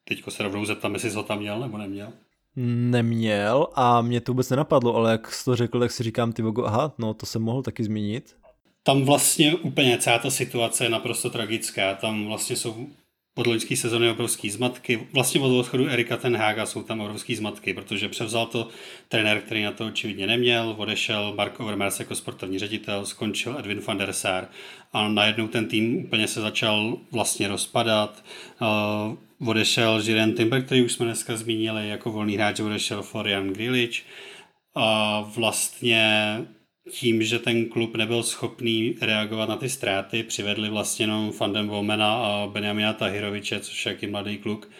Teďko se rovnou zeptám, jestli jsi ho tam měl nebo neměl. Neměl a mě to vůbec nenapadlo, ale jak jsi to řekl, tak si říkám, ty vogo, aha, no to jsem mohl taky zmínit. Tam vlastně úplně celá ta situace je naprosto tragická. Tam vlastně jsou od loňské sezony obrovský zmatky. Vlastně od odchodu Erika Tenhaga jsou tam obrovský zmatky, protože převzal to trenér, který na to očividně neměl, odešel Mark Overmars jako sportovní ředitel, skončil Edwin van der Sar a najednou ten tým úplně se začal vlastně rozpadat. Uh, odešel Jiren Timber, který už jsme dneska zmínili, jako volný hráč odešel Florian Grilic a vlastně tím, že ten klub nebyl schopný reagovat na ty ztráty, přivedli vlastně jenom Fandem Vomena a Benjamina Tahiroviče, což je jaký mladý kluk,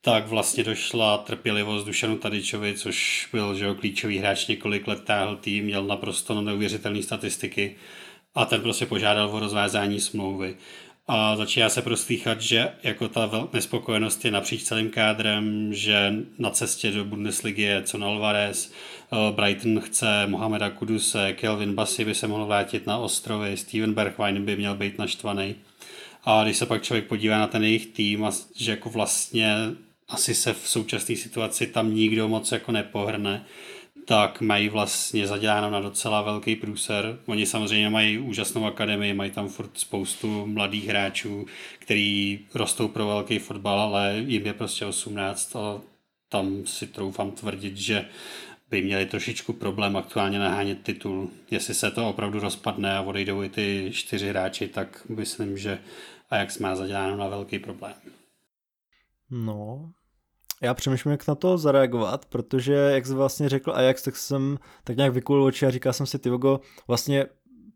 tak vlastně došla trpělivost Dušanu Tadičovi, což byl že jo, klíčový hráč několik let táhl tým, měl naprosto neuvěřitelné statistiky a ten prostě požádal o rozvázání smlouvy a začíná se prostýchat, že jako ta nespokojenost je napříč celým kádrem, že na cestě do Bundesligy je co Alvarez, eh, Brighton chce Mohameda Kuduse, Kelvin Bassi by se mohl vrátit na ostrovy, Steven Bergwijn by měl být naštvaný. A když se pak člověk podívá na ten jejich tým, a že jako vlastně asi se v současné situaci tam nikdo moc jako nepohrne, tak mají vlastně zaděláno na docela velký průser. Oni samozřejmě mají úžasnou akademii, mají tam furt spoustu mladých hráčů, který rostou pro velký fotbal, ale jim je prostě 18 a tam si troufám tvrdit, že by měli trošičku problém aktuálně nahánět titul. Jestli se to opravdu rozpadne a odejdou i ty čtyři hráči, tak myslím, že Ajax má zaděláno na velký problém. No, já přemýšlím, jak na to zareagovat, protože jak jsi vlastně řekl Ajax, tak jsem tak nějak vykulil oči a říkal jsem si, Tyvogo, vlastně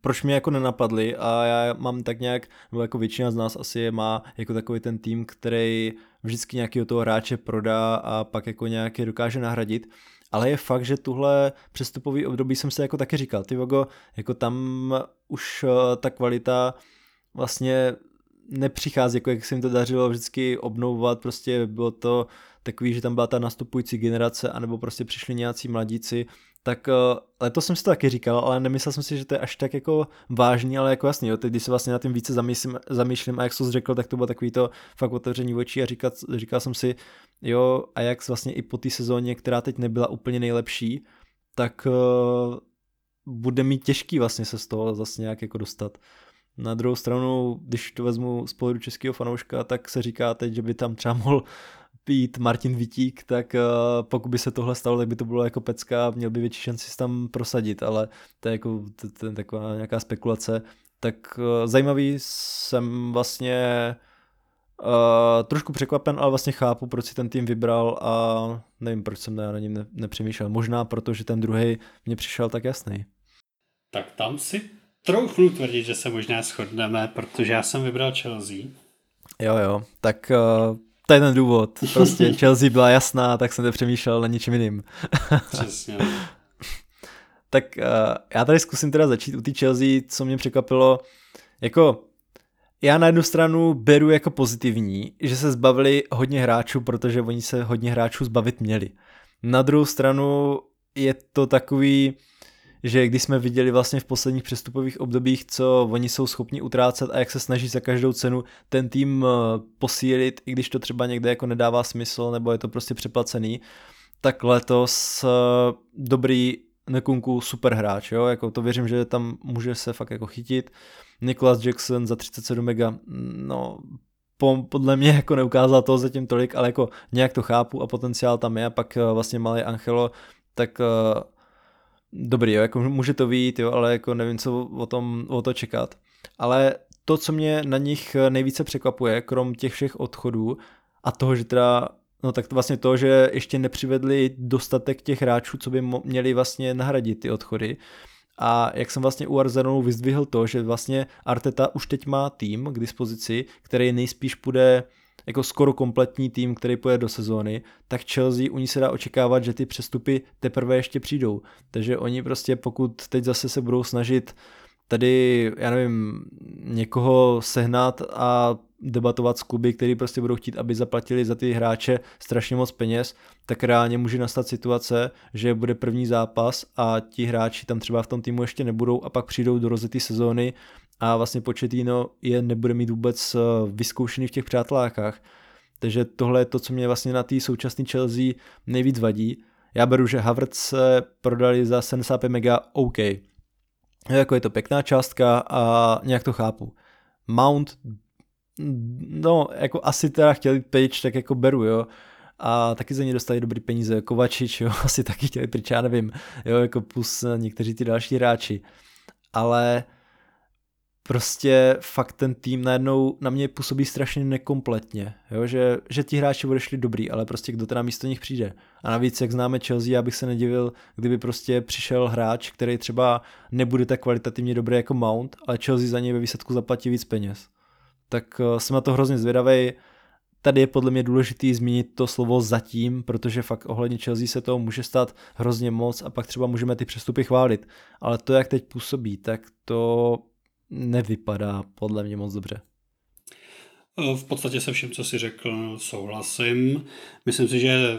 proč mě jako nenapadli a já mám tak nějak, nebo jako většina z nás asi je má jako takový ten tým, který vždycky nějakého toho hráče prodá a pak jako nějaký dokáže nahradit. Ale je fakt, že tuhle přestupový období jsem se jako taky říkal, ty Vogo, jako tam už eh, ta kvalita vlastně nepřichází, jako jak se jim to dařilo vždycky obnovovat, prostě bylo to takový, že tam byla ta nastupující generace, anebo prostě přišli nějací mladíci, tak uh, letos jsem si to taky říkal, ale nemyslel jsem si, že to je až tak jako vážný, ale jako jasný, jo, teď když se vlastně na tím více zamýšlím, zamýšlím a jak jsi řekl, tak to bylo takový to fakt otevření očí a říkat, říkal jsem si, jo, a jak vlastně i po té sezóně, která teď nebyla úplně nejlepší, tak uh, bude mít těžký vlastně se z toho zase nějak jako dostat. Na druhou stranu, když to vezmu z pohledu českého fanouška, tak se říká teď, že by tam třeba mohl být Martin Vitík, tak uh, pokud by se tohle stalo, tak by to bylo jako pecka, měl by větší šanci se tam prosadit, ale to je jako to, to je taková nějaká spekulace. Tak uh, zajímavý jsem vlastně uh, trošku překvapen, ale vlastně chápu, proč si ten tým vybral a nevím, proč jsem na něm ne, nepřemýšlel. Možná proto, že ten druhý mně přišel tak jasný. Tak tam si troufnu tvrdit, že se možná shodneme, protože já jsem vybral Chelsea. Jo, jo, tak uh, to je ten důvod. Prostě Chelsea byla jasná, tak jsem přemýšlel na ničem jiným. Přesně. tak uh, já tady zkusím teda začít u té Chelsea, co mě překvapilo. Jako, já na jednu stranu beru jako pozitivní, že se zbavili hodně hráčů, protože oni se hodně hráčů zbavit měli. Na druhou stranu je to takový, že když jsme viděli vlastně v posledních přestupových obdobích, co oni jsou schopni utrácet a jak se snaží za každou cenu ten tým eh, posílit, i když to třeba někde jako nedává smysl nebo je to prostě přeplacený, tak letos eh, dobrý Nekunku super hráč, jo, jako to věřím, že tam může se fakt jako chytit. Nicholas Jackson za 37 mega, no podle mě jako neukázal toho zatím tolik, ale jako nějak to chápu a potenciál tam je a pak eh, vlastně malý Angelo, tak dobrý, jo, jako může to být, jo, ale jako nevím, co o tom o to čekat. Ale to, co mě na nich nejvíce překvapuje, krom těch všech odchodů a toho, že teda No tak to vlastně to, že ještě nepřivedli dostatek těch hráčů, co by měli vlastně nahradit ty odchody. A jak jsem vlastně u Arsenalu vyzdvihl to, že vlastně Arteta už teď má tým k dispozici, který nejspíš bude jako skoro kompletní tým, který pojede do sezóny, tak Chelsea u ní se dá očekávat, že ty přestupy teprve ještě přijdou. Takže oni prostě pokud teď zase se budou snažit tady, já nevím, někoho sehnat a debatovat s kluby, který prostě budou chtít, aby zaplatili za ty hráče strašně moc peněz, tak reálně může nastat situace, že bude první zápas a ti hráči tam třeba v tom týmu ještě nebudou a pak přijdou do rozjetý sezóny a vlastně Početino je nebude mít vůbec eh, vyzkoušený v těch přátelákách. Takže tohle je to, co mě vlastně na té současné Chelsea nejvíc vadí. Já beru, že Havertz se prodali za 75 mega OK. Jako je to pěkná částka a nějak to chápu. Mount, no, jako asi teda chtěli page, tak jako beru, jo. A taky za ně dostali dobrý peníze, Kovačič, jo, asi taky chtěli pryč, já nevím, jo, jako plus někteří ty další hráči. Ale prostě fakt ten tým najednou na mě působí strašně nekompletně, jo? Že, že ti hráči odešli dobrý, ale prostě kdo teda místo nich přijde. A navíc, jak známe Chelsea, já bych se nedivil, kdyby prostě přišel hráč, který třeba nebude tak kvalitativně dobrý jako Mount, ale Chelsea za něj ve výsledku zaplatí víc peněz. Tak uh, jsem na to hrozně zvědavý. Tady je podle mě důležitý zmínit to slovo zatím, protože fakt ohledně Chelsea se toho může stát hrozně moc a pak třeba můžeme ty přestupy chválit. Ale to, jak teď působí, tak to nevypadá podle mě moc dobře. V podstatě se vším, co si řekl, souhlasím. Myslím si, že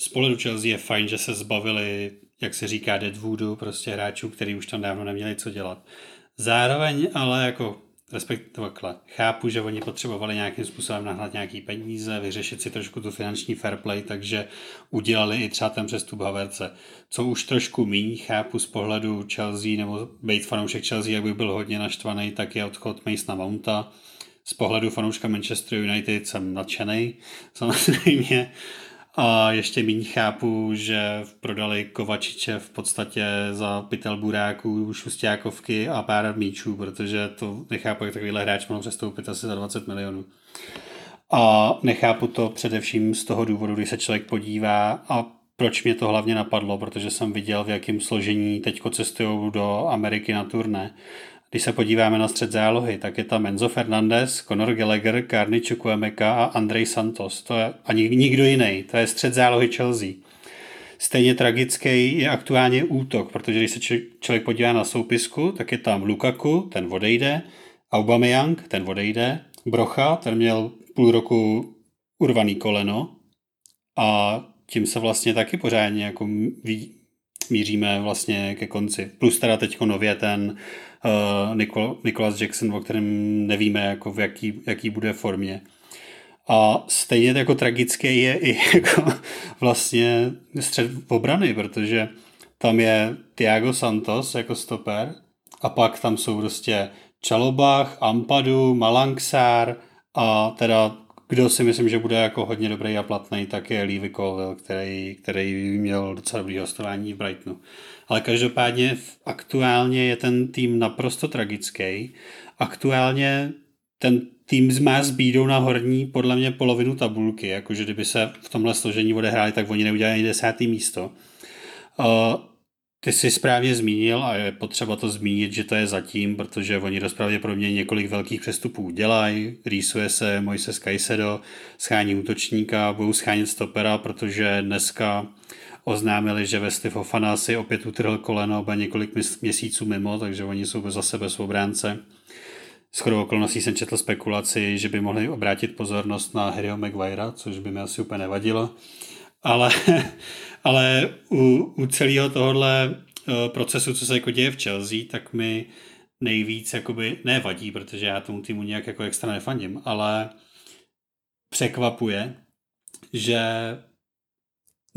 z pohledu Chelsea je fajn, že se zbavili, jak se říká, Deadwoodu, prostě hráčů, který už tam dávno neměli co dělat. Zároveň ale jako respektive chápu, že oni potřebovali nějakým způsobem nahnat nějaký peníze, vyřešit si trošku tu finanční fair play, takže udělali i třeba ten přestup Haverce. Co už trošku míň chápu z pohledu Chelsea, nebo být fanoušek Chelsea, jak by byl hodně naštvaný, tak je odchod Masona Mounta. Z pohledu fanouška Manchester United jsem nadšený, samozřejmě. A ještě méně chápu, že prodali Kovačiče v podstatě za pytel buráků, šustákovky a pár míčů, protože to nechápu, jak takovýhle hráč mohl přestoupit asi za 20 milionů. A nechápu to především z toho důvodu, když se člověk podívá a proč mě to hlavně napadlo, protože jsem viděl, v jakém složení teďko cestují do Ameriky na turné. Když se podíváme na střed zálohy, tak je tam Enzo Fernandez, Conor Gallagher, Carney Chukwuemeka a Andrej Santos. To je ani nikdo jiný. To je střed zálohy Chelsea. Stejně tragický je aktuálně útok, protože když se člověk podívá na soupisku, tak je tam Lukaku, ten odejde, Aubameyang, ten odejde, Brocha, ten měl půl roku urvaný koleno a tím se vlastně taky pořádně jako míříme vlastně ke konci. Plus teda teď nově ten uh, Nicol- Nicholas Jackson, o kterém nevíme, jako v jaký, jaký bude formě. A stejně jako tragické je i jako vlastně střed obrany, protože tam je Thiago Santos jako stoper a pak tam jsou prostě Čalobach, Ampadu, Malangsar a teda kdo si myslím, že bude jako hodně dobrý a platný, tak je Levy Colville, který, který měl docela dobrý hostování v Brightonu. Ale každopádně aktuálně je ten tým naprosto tragický. Aktuálně ten tým má s bídou na horní podle mě polovinu tabulky, jakože kdyby se v tomhle složení odehráli, tak oni neudělají ani desátý místo. Uh, ty jsi správně zmínil a je potřeba to zmínit, že to je zatím, protože oni dost pravděpodobně několik velkých přestupů dělají, rýsuje se Moises Caicedo, schání útočníka, budou schánit stopera, protože dneska oznámili, že Wesley Fofana si opět utrhl koleno, bude několik měsíců mimo, takže oni jsou za sebe obránce. S chodou okolností jsem četl spekulaci, že by mohli obrátit pozornost na Harryho Maguirea, což by mi asi úplně nevadilo. Ale, ale u, u celého tohohle eh, procesu, co se jako děje v Chelsea, tak mi nejvíc jakoby nevadí, protože já tomu týmu nějak jako extra nefandím, ale překvapuje, že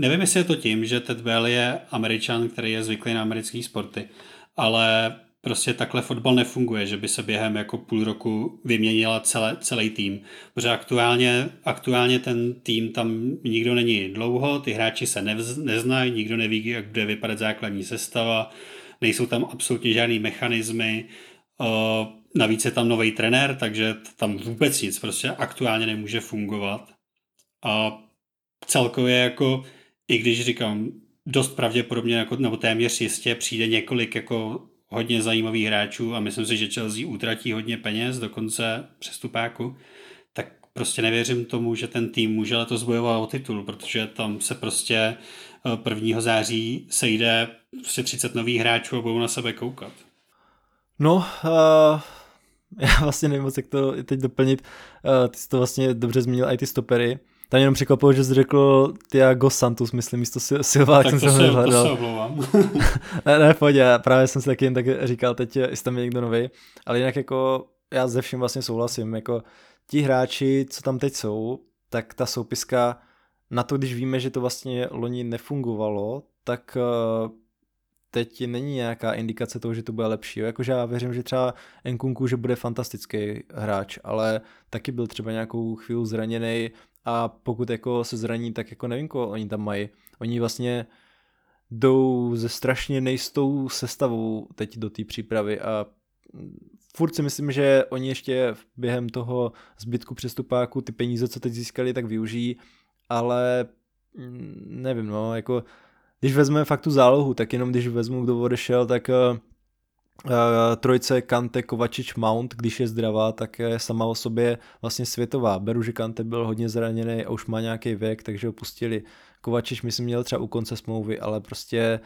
nevím, jestli je to tím, že Ted Bell je američan, který je zvyklý na americké sporty, ale prostě takhle fotbal nefunguje, že by se během jako půl roku vyměnila celé, celý tým. Protože aktuálně, aktuálně ten tým tam nikdo není dlouho, ty hráči se nevz, neznají, nikdo neví, jak bude vypadat základní sestava, nejsou tam absolutně žádný mechanismy, navíc je tam nový trenér, takže tam vůbec nic prostě aktuálně nemůže fungovat. A celkově jako, i když říkám, dost pravděpodobně, jako, nebo téměř jistě přijde několik jako hodně zajímavých hráčů a myslím si, že Chelsea utratí hodně peněz do konce přestupáku, tak prostě nevěřím tomu, že ten tým může letos bojovat o titul, protože tam se prostě 1. Eh, září sejde prostě 30 nových hráčů a budou na sebe koukat. No, uh, já vlastně nevím jak to teď doplnit. Uh, ty jsi to vlastně dobře zmínil, i ty stopery. Tam jenom překvapilo, že jsi řekl Tiago Santos, myslím, místo Silva, tak jsem se hledal. To ne, ne, pojď, já právě jsem si taky jen tak říkal teď, jestli tam je někdo nový, ale jinak jako já ze vším vlastně souhlasím, jako ti hráči, co tam teď jsou, tak ta soupiska na to, když víme, že to vlastně loni nefungovalo, tak eh, teď není nějaká indikace toho, že to bude lepší. Jakože já věřím, že třeba Nkunku, že bude fantastický hráč, ale taky byl třeba nějakou chvíli zraněný a pokud jako se zraní, tak jako nevím, koho oni tam mají. Oni vlastně jdou ze strašně nejistou sestavou teď do té přípravy a furt si myslím, že oni ještě během toho zbytku přestupáku ty peníze, co teď získali, tak využijí, ale mm, nevím, no, jako když vezmeme fakt tu zálohu, tak jenom když vezmu, kdo odešel, tak uh, uh, trojce Kante, Kovačič, Mount, když je zdravá, tak je sama o sobě vlastně světová. Beru, že Kante byl hodně zraněný a už má nějaký věk, takže ho pustili. Kovačič myslím měl třeba u konce smlouvy, ale prostě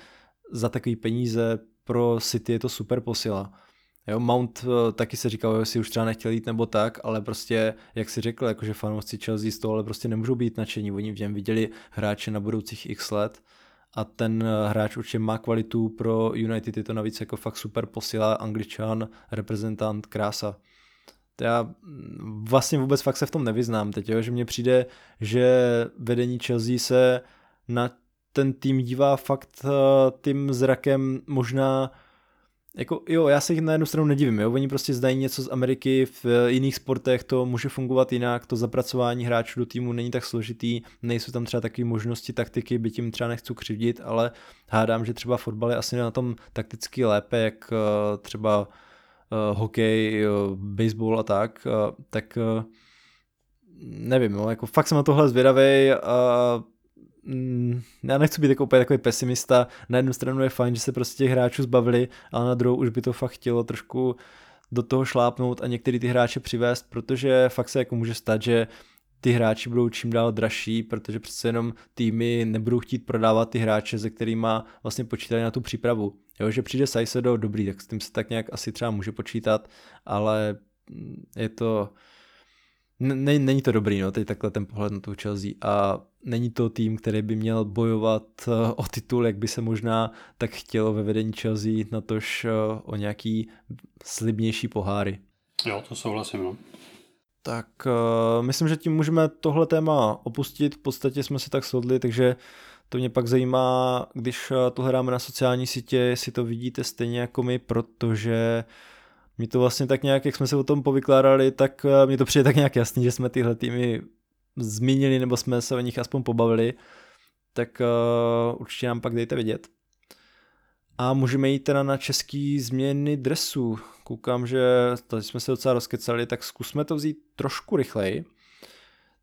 za takový peníze pro City je to super posila. Jo, Mount uh, taky se říkal, že si už třeba nechtěl jít nebo tak, ale prostě, jak si řekl, jakože fanoušci Chelsea z toho, ale prostě nemůžou být nadšení. Oni v něm viděli hráče na budoucích x let a ten eh, hráč určitě má kvalitu pro United, je to navíc jako fakt super posila, angličan, reprezentant, krása. Já mm, vlastně vůbec fakt se v tom nevyznám teď, jo? že mně přijde, že vedení Chelsea se na ten tým dívá fakt eh, tím zrakem možná jako jo, já se jich na jednu stranu nedivím, jo, oni prostě zdají něco z Ameriky, v jiných sportech to může fungovat jinak, to zapracování hráčů do týmu není tak složitý, nejsou tam třeba takové možnosti taktiky, by tím třeba nechci křivdit, ale hádám, že třeba fotbal je asi na tom takticky lépe, jak uh, třeba uh, hokej, uh, baseball a tak, tak nevím, no, jako fakt jsem na tohle zvědavý a mm, já nechci být jako úplně takový pesimista, na jednu stranu je fajn, že se prostě těch hráčů zbavili, ale na druhou už by to fakt chtělo trošku do toho šlápnout a některý ty hráče přivést, protože fakt se jako může stát, že ty hráči budou čím dál dražší, protože přece jenom týmy nebudou chtít prodávat ty hráče, se kterými vlastně počítali na tu přípravu. Jo, že přijde Sajsedo, dobrý, tak s tím se tak nějak asi třeba může počítat, ale je to, není to dobrý, no, teď takhle ten pohled na tu Chelsea a není to tým, který by měl bojovat eh, o titul, jak by se možná tak chtělo ve vedení Chelsea, na tož eh, o nějaký slibnější poháry. Jo, to souhlasím, no. Tak uh, myslím, že tím můžeme tohle téma opustit, v podstatě jsme se tak shodli, takže to mě pak zajímá, když to hráme na sociální sítě, jestli to vidíte stejně jako my, protože mi to vlastně tak nějak, jak jsme se o tom povykládali, tak mi to přijde tak nějak jasný, že jsme tyhle týmy zmínili nebo jsme se o nich aspoň pobavili, tak uh, určitě nám pak dejte vědět. A můžeme jít teda na český změny dresu. Koukám, že tady jsme se docela rozkecali, tak zkusme to vzít trošku rychleji.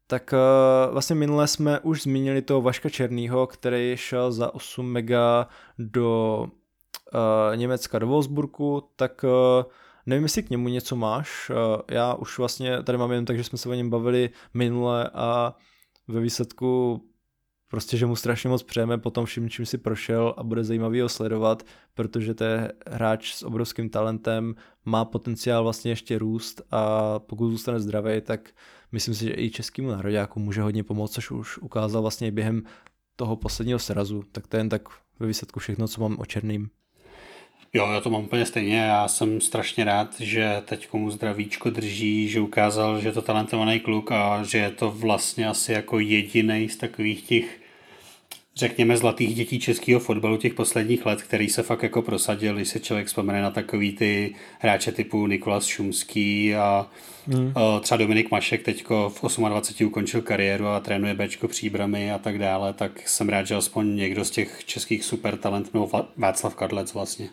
Tak uh, vlastně minule jsme už zmínili toho Vaška Černýho, který šel za 8 mega do uh, Německa do Wolfsburgu, tak uh, Nevím, jestli k němu něco máš. Eh, já už vlastně tady mám jen tak, že jsme se o něm bavili minule a ve výsledku prostě, že mu strašně moc přejeme po tom vším, čím si prošel a bude zajímavý ho sledovat, protože to je hráč s obrovským talentem, má potenciál vlastně ještě růst a pokud zůstane zdravý, tak myslím si, že i českému nároďáku může hodně pomoct, což už ukázal vlastně během toho posledního srazu. Tak to je jen tak ve výsledku všechno, co mám o černým. Jo, já to mám úplně stejně. Já jsem strašně rád, že teď komu zdravíčko drží, že ukázal, že je to talentovaný kluk a že je to vlastně asi jako jediný z takových těch řekněme, zlatých dětí českého fotbalu těch posledních let, který se fakt jako prosadil, když se člověk vzpomene na takový ty hráče typu Nikolas Šumský a mm. třeba Dominik Mašek teďko v 28 ukončil kariéru a trénuje Bčko příbramy a tak dále, tak jsem rád, že aspoň někdo z těch českých super talent, nebo Václav Kadlec vlastně,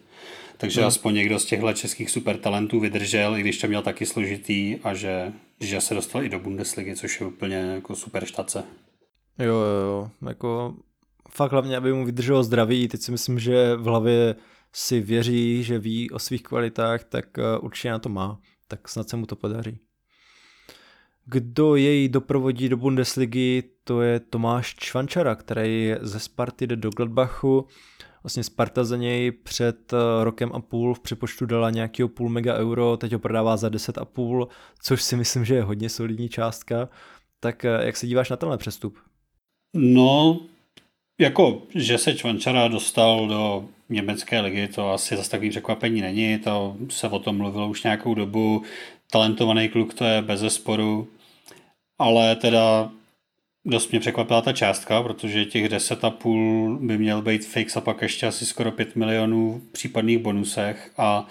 takže mm. aspoň někdo z těchto českých super talentů vydržel, i když to měl taky složitý a že, že se dostal i do Bundesligy, což je úplně jako super štace. Jo, jo, jo, jako fakt hlavně, aby mu vydrželo zdraví, teď si myslím, že v hlavě si věří, že ví o svých kvalitách, tak eh, určitě na to má, tak snad se mu to podaří. Kdo jej doprovodí do Bundesligy, to je Tomáš Čvančara, který ze Sparty jde do Gladbachu. Vlastně Sparta za něj před eh, rokem a půl v přepočtu dala nějakého půl mega euro, teď ho prodává za 10 a půl, což si myslím, že je hodně solidní částka. Tak eh, jak se díváš na tenhle přestup? No, jako, že se Čvančara dostal do německé ligy, to asi zase takový překvapení není, to se o tom mluvilo už nějakou dobu, talentovaný kluk to je bez zesporu, ale teda dost mě překvapila ta částka, protože těch 10,5 by měl být fix a pak ještě asi skoro 5 milionů v případných bonusech. A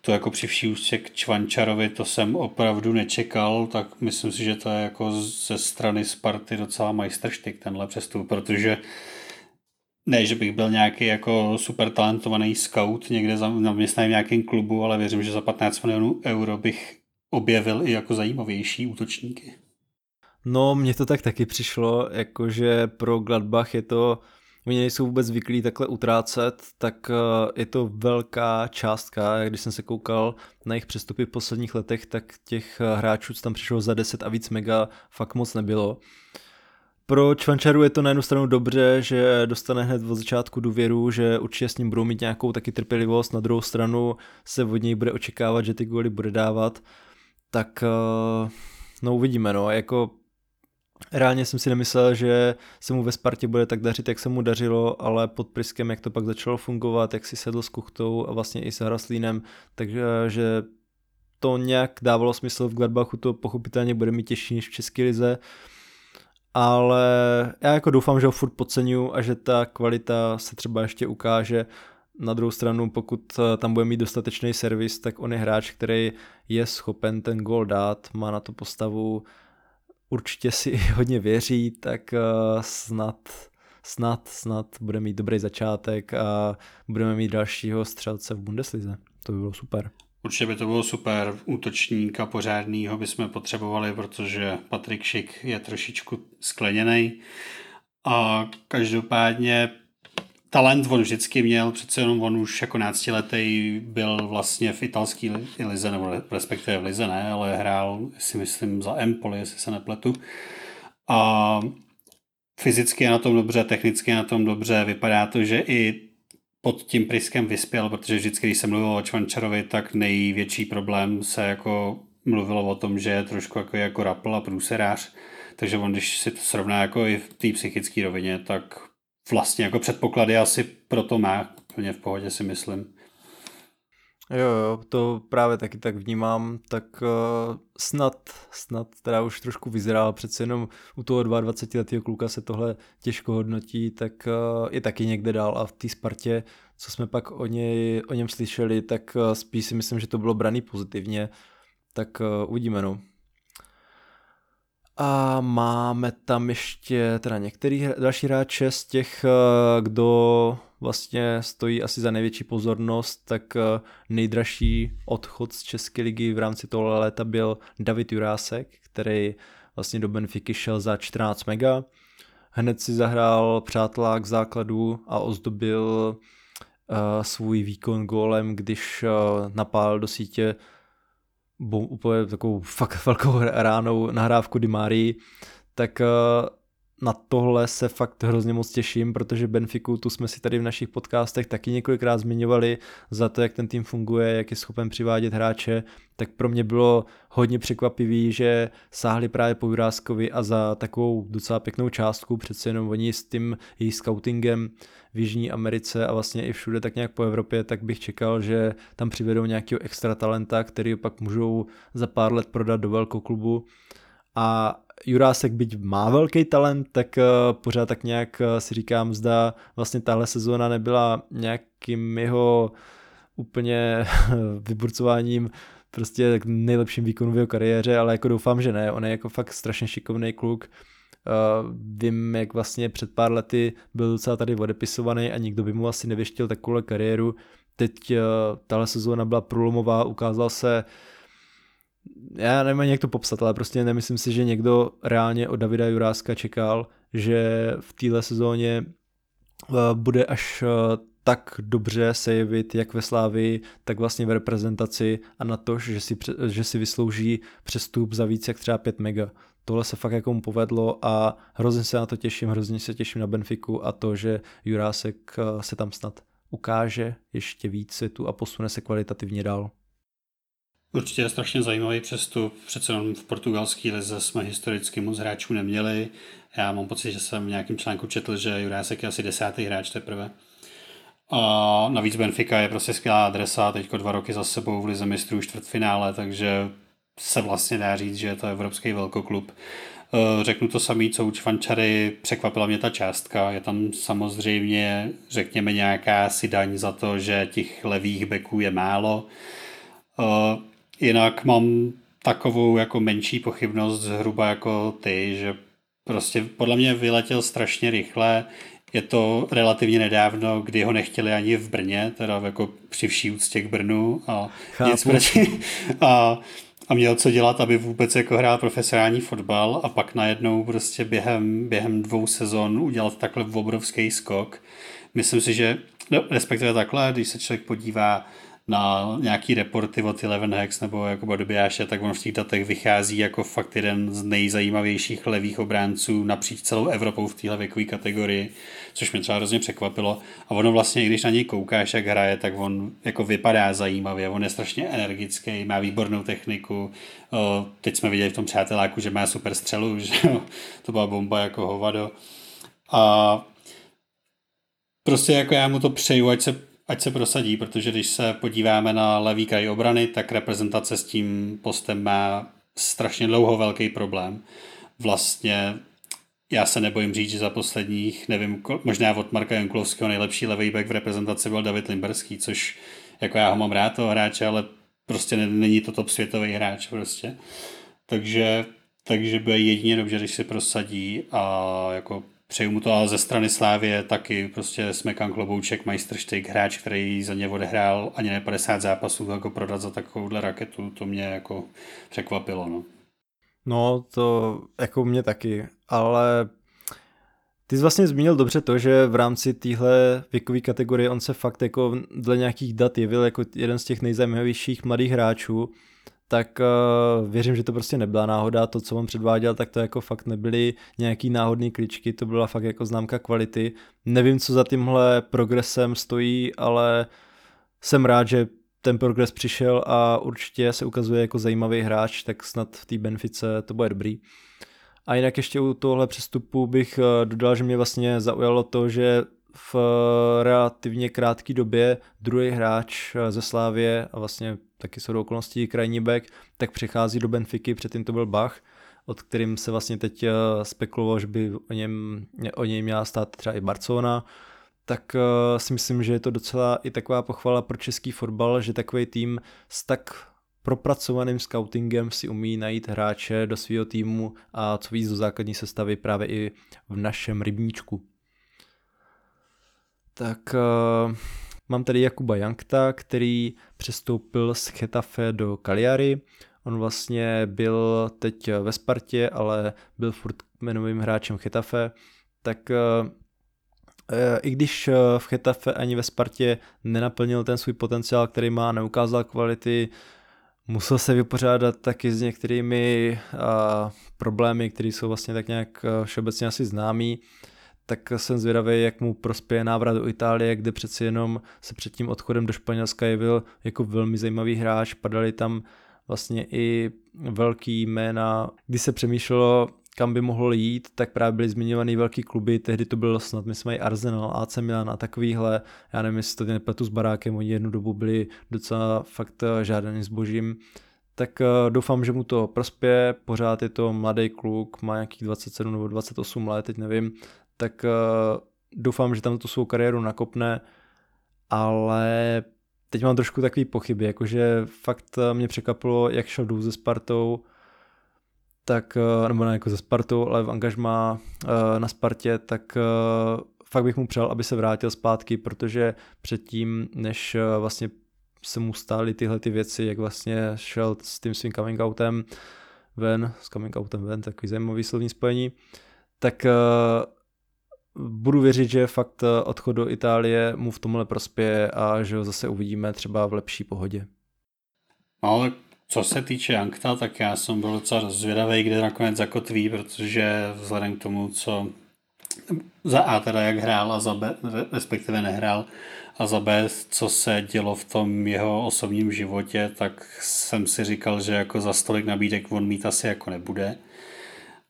to jako při vší k Čvančarovi to jsem opravdu nečekal, tak myslím si, že to je jako ze strany Sparty docela majstrštyk tenhle přestup, protože ne, že bych byl nějaký jako super talentovaný scout někde zaměstnaný v nějakém klubu, ale věřím, že za 15 milionů euro bych objevil i jako zajímavější útočníky. No, mně to tak taky přišlo, jakože pro Gladbach je to, oni nejsou vůbec zvyklí takhle utrácet, tak eh, je to velká částka. Když jsem se koukal na jejich přestupy v posledních letech, tak těch eh, hráčů, co tam přišlo za 10 a víc mega, fakt moc nebylo. Pro Čvančaru je to na jednu stranu dobře, že dostane hned od začátku důvěru, že určitě s ním budou mít nějakou taky trpělivost, na druhou stranu se od něj bude očekávat, že ty góly bude dávat, tak eh, no uvidíme, no, jako Reálně jsem si nemyslel, že se mu ve Spartě bude tak dařit, jak se mu dařilo, ale pod Priskem, jak to pak začalo fungovat, jak si sedl s Kuchtou a vlastně i s Hraslínem, takže to nějak dávalo smysl v Gladbachu, to pochopitelně bude mít těžší než v České lize, ale já jako doufám, že ho furt podceňuju a že ta kvalita se třeba ještě ukáže. Na druhou stranu, pokud tam bude mít dostatečný servis, tak on je hráč, který je schopen ten gol dát, má na to postavu, určitě si hodně věří, tak eh, snad, snad, snad bude mít dobrý začátek a budeme mít dalšího střelce v Bundeslize. To by bylo super. Určitě by to bylo super. Útočníka pořádného bychom potřebovali, protože Patrik Šik je trošičku skleněný. A každopádně talent on vždycky měl, přece jenom on už jako náctiletý byl vlastně v italské lize, nebo respektive v lize ne, ale hrál si myslím za Empoli, jestli se nepletu. A fyzicky je na tom dobře, technicky je na tom dobře, vypadá to, že i pod tím Priskem vyspěl, protože vždycky, když se mluvilo o Čvančarovi, tak největší problém se jako mluvilo o tom, že je trošku jako, jako rapl a průserář, takže on, když si to srovná jako i v té psychické rovině, tak vlastně jako předpoklady asi proto má, úplně v pohodě si myslím. Jo, jo, to právě taky tak vnímám, tak uh, snad, snad teda už trošku vyzrál, přece jenom u toho 22 letého kluka se tohle těžko hodnotí, tak uh, je taky někde dál a v té Spartě, co jsme pak o, něj, o něm slyšeli, tak uh, spíš si myslím, že to bylo braný pozitivně, tak uh, uvidíme no. A máme tam ještě teda některý další hráče z těch, eh, kdo vlastně stojí asi za největší pozornost, tak eh, nejdražší odchod z České ligy v rámci toho léta byl David Jurásek, který vlastně do Benfiky šel za 14 mega. Hned si zahrál přátelák základu a ozdobil uh, svůj výkon gólem, když uh, napál do sítě úplně takovou fakt velkou ránou nahrávku Dimari, tak eh, na tohle se fakt hrozně moc těším, protože Benfiku tu jsme si tady v našich podcastech taky několikrát zmiňovali za to, jak ten tým funguje, jak je schopen přivádět hráče, tak pro mě bylo hodně překvapivý, že sáhli právě po Juráskovi a za takovou docela pěknou částku, přece jenom oni s tím jejich scoutingem v Jižní Americe a vlastně i všude tak nějak po Evropě, tak bych čekal, že tam přivedou nějakého extra talenta, který pak můžou za pár let prodat do velkou klubu a Jurásek byť má velký talent, tak uh, pořád tak nějak uh, si říkám, zda vlastně tahle sezóna nebyla nějakým jeho úplně vyburcováním prostě nejlepším výkonu v jeho kariéře, ale jako doufám, že ne, on je jako fakt strašně šikovný kluk, Uh, vím, jak vlastně před pár lety byl docela tady odepisovaný a nikdo by mu asi nevěštil takovou kariéru. Teď uh, tahle sezóna byla průlomová, ukázal se já nevím jak to popsat, ale prostě nemyslím si, že někdo reálně od Davida Juráska čekal, že v téhle sezóně uh, bude až uh, tak dobře se jevit jak ve Slávii, tak vlastně v reprezentaci a na to, že si, že si vyslouží přestup za víc jak třeba 5 mega. Tohle se fakt jako mu povedlo a hrozně se na to těším, hrozně se těším na Benfiku a to, že Jurásek uh, se tam snad ukáže ještě víc světu a posune se kvalitativně dál. Určitě je strašně zajímavý přestup. Přece jenom v portugalské lize jsme historicky moc hráčů neměli. Já mám pocit, že jsem v nějakém článku četl, že Jurásek je asi desátý hráč teprve. A navíc Benfica je prostě skvělá adresa, teďko dva roky za sebou v Lize mistrů čtvrtfinále, takže se vlastně dá říct, že je to evropský velkoklub. Eh, řeknu to samý, co u Čvančary, překvapila mě ta částka. Je tam samozřejmě, řekněme, nějaká si daň za to, že těch levých beků je málo. Jinak mám takovou jako menší pochybnost zhruba jako ty, že prostě podle mě vyletěl strašně rychle. Je to relativně nedávno, kdy ho nechtěli ani v Brně, teda jako při vší úctě k Brnu a Chápu. nic proti. A a měl co dělat, aby vůbec jako hrál profesionální fotbal a pak najednou prostě během, během dvou sezon udělat takhle obrovský skok. Myslím si, že, no, respektive takhle, když se člověk podívá na nějaký reporty od Eleven Hex nebo jako Bodobiáše, tak on v těch datech vychází jako fakt jeden z nejzajímavějších levých obránců napříč celou Evropou v téhle věkové kategorii, což mě třeba hrozně překvapilo. A ono vlastně, i když na něj koukáš, jak hraje, tak on jako vypadá zajímavě, on je strašně energický, má výbornou techniku. Teď jsme viděli v tom přáteláku, že má super střelu, že to byla bomba jako hovado. A prostě jako já mu to přeju, ať se ať se prosadí, protože když se podíváme na levý kraj obrany, tak reprezentace s tím postem má strašně dlouho velký problém. Vlastně já se nebojím říct, že za posledních, nevím, možná od Marka Janklovského nejlepší levý back v reprezentaci byl David Limberský, což jako já ho mám rád toho hráče, ale prostě není to top světový hráč prostě. Takže, takže bude jedině dobře, když se prosadí a jako Přeju mu to ale ze strany Slávě taky, prostě smekan klobouček, majstrštyk, hráč, který za ně odehrál ani ne 50 zápasů, jako prodat za takovouhle raketu, to mě jako překvapilo, no. No, to jako mě taky, ale ty jsi vlastně zmínil dobře to, že v rámci téhle věkové kategorie on se fakt jako dle nějakých dat jevil jako jeden z těch nejzajímavějších mladých hráčů tak uh, věřím, že to prostě nebyla náhoda. To, co on předváděl, tak to jako fakt nebyly nějaký náhodný kličky, to byla fakt jako známka kvality. Nevím, co za tímhle progresem stojí, ale jsem rád, že ten progres přišel a určitě se ukazuje jako zajímavý hráč, tak snad v té Benfice to bude dobrý. A jinak ještě u tohle přestupu bych eh, dodal, že mě vlastně zaujalo to, že v relativně krátké době druhý hráč eh, ze Slávě a vlastně taky jsou do okolností krajní back, tak přechází do Benfiky, předtím to byl Bach, od kterým se vlastně teď eh, spekulovalo, že by o, něm, o něj měla stát třeba i Barcelona, tak eh, si myslím, že je to docela i taková pochvala pro český fotbal, že takový tým s tak propracovaným scoutingem si umí najít hráče do svého týmu a co víc do základní sestavy právě i v našem rybníčku. Tak uh, mám tady Jakuba Jankta, který přestoupil z Chetafe do Cagliari. On vlastně byl teď ve Spartě, ale byl furt jmenovým hráčem Chetafe. Tak uh, i když v Chetafe ani ve Spartě nenaplnil ten svůj potenciál, který má, neukázal kvality, musel se vypořádat taky s některými uh, problémy, které jsou vlastně tak nějak všeobecně asi známý tak jsem zvědavý, jak mu prospěje návrat do Itálie, kde přeci jenom se před tím odchodem do Španělska jevil jako velmi zajímavý hráč, padaly tam vlastně i velký jména, kdy se přemýšlelo, kam by mohl jít, tak právě byly zmiňovaný velký kluby, tehdy to byl snad, myslím, i Arsenal, AC Milan a takovýhle, já nevím, jestli to nepletu s barákem, oni jednu dobu byli docela fakt eh, žádaný zbožím, tak eh, doufám, že mu to prospěje, pořád je to mladý kluk, má nějakých 27 nebo 28 let, teď nevím, tak uh, doufám, že tam tu svou kariéru nakopne, ale teď mám trošku takový pochyby, jakože fakt eh, mě překvapilo, jak šel důl se Spartou, tak, uh, nebo ne jako ze Spartou, ale v angažmá na Spartě, tak fakt bych mu přál, aby se vrátil zpátky, protože předtím, než vlastně se mu stály tyhle ty věci, jak vlastně šel s tím svým coming outem ven, s coming outem ven, takový zajímavý slovní spojení, tak budu věřit, že fakt eh, odchod do Itálie mu v tomhle prospěje a že ho zase uvidíme třeba v lepší pohodě. No, ale co se týče Jankta, tak já jsem byl docela zvědavý, kde nakonec zakotví, protože vzhledem k tomu, co za A teda jak hrál a za B, respektive nehrál, a za B, co se dělo v tom jeho osobním životě, tak jsem si říkal, že jako za stolik nabídek on mít asi jako nebude.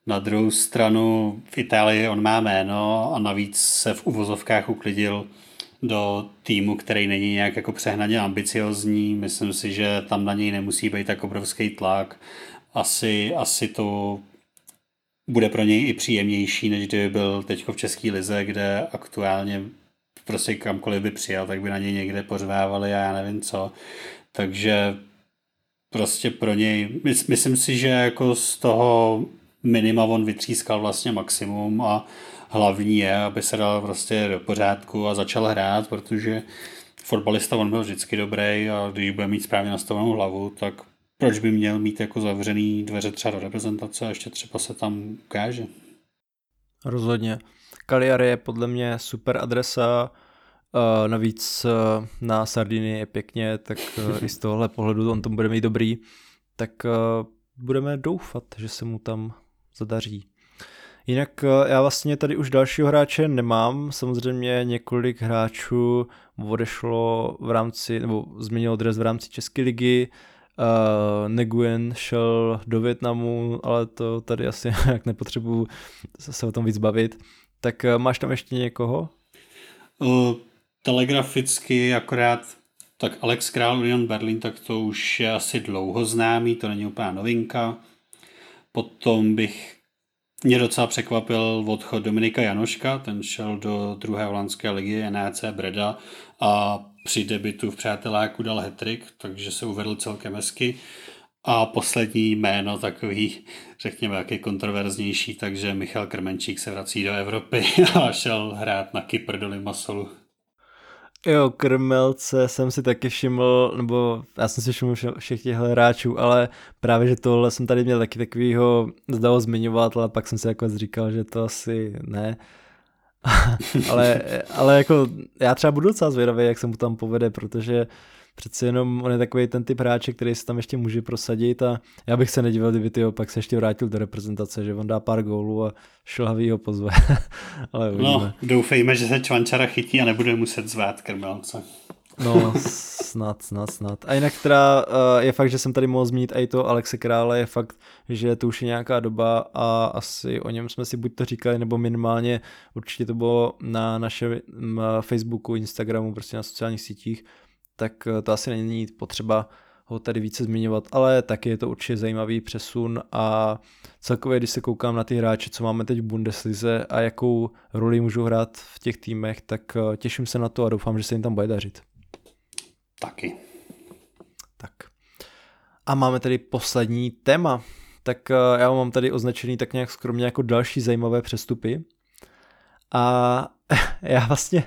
Na druhou stranu v Itálii on má jméno a navíc se v uvozovkách uklidil do týmu, který není nějak jako přehnaně ambiciozní. Myslím si, že tam na něj nemusí být tak obrovský tlak. Asi, asi to bude pro něj i příjemnější, než kdyby byl teď v České lize, kde aktuálně prostě kamkoliv by přijal, tak by na něj někde pořvávali a já nevím co. Takže prostě pro něj, myslím si, že jako z toho minima on vytřískal vlastně maximum a hlavní je, aby se dal prostě do pořádku a začal hrát, protože fotbalista on byl vždycky dobrý a když bude mít správně nastavenou hlavu, tak proč by měl mít jako zavřený dveře třeba do reprezentace a ještě třeba se tam ukáže. Rozhodně. Cagliari je podle mě super adresa, uh, navíc uh, na Sardiny je pěkně, tak uh, i z tohohle pohledu on to bude mít dobrý, tak budeme doufat, že se mu tam zadaří. Jinak já vlastně tady už dalšího hráče nemám, samozřejmě několik hráčů odešlo v rámci, nebo změnilo dres v rámci České ligy, Uh, Nguyen šel do Větnamu, ale to tady asi jak nepotřebuji se o tom víc bavit. Tak uh, máš tam ještě někoho? Uh, telegraficky akorát tak Alex Král Union Berlin, tak to už je asi dlouho známý, to není úplná novinka. Potom bych mě docela překvapil odchod Dominika Janoška, ten šel do druhé holandské ligy NAC Breda a při debitu v Přáteláku dal hetrik, takže se uvedl celkem hezky. A poslední jméno takový, řekněme, jaký kontroverznější, takže Michal Krmenčík se vrací do Evropy a šel hrát na Kypr do Limassolu. Jo, krmelce jsem si taky všiml, nebo já jsem si všiml všech těch hráčů, ale právě, že tohle jsem tady měl taky takovýho, zdalo zmiňovat, ale pak jsem si jako říkal, že to asi ne. ale, ale jako já třeba budu docela zvědavý, jak se mu tam povede, protože přeci jenom on je takový ten typ hráče, který se tam ještě může prosadit a já bych se nedíval, kdyby ty pak se ještě vrátil do reprezentace, že on dá pár gólů a šlhavý ho pozve. Ale uvidíme. no, doufejme, že se Čvančara chytí a nebude muset zvát krmelce. No, snad, snad, snad. A jinak teda uh, je fakt, že jsem tady mohl zmínit i to Alexe Krále, je fakt, že to už je nějaká doba a asi o něm jsme si buď to říkali, nebo minimálně určitě to bylo na našem Facebooku, Instagramu, prostě na sociálních sítích, tak eh, to asi není potřeba ho tady více zmiňovat, ale taky je to určitě zajímavý přesun a celkově, když se koukám na ty hráče, co máme teď v Bundeslize a jakou roli můžou hrát v těch týmech, tak eh, těším se na to a doufám, že se jim tam bude dařit. Taky. Tak. A máme tady poslední téma. Tak eh, já mám tady označený tak nějak skromně jako další zajímavé přestupy. A já vlastně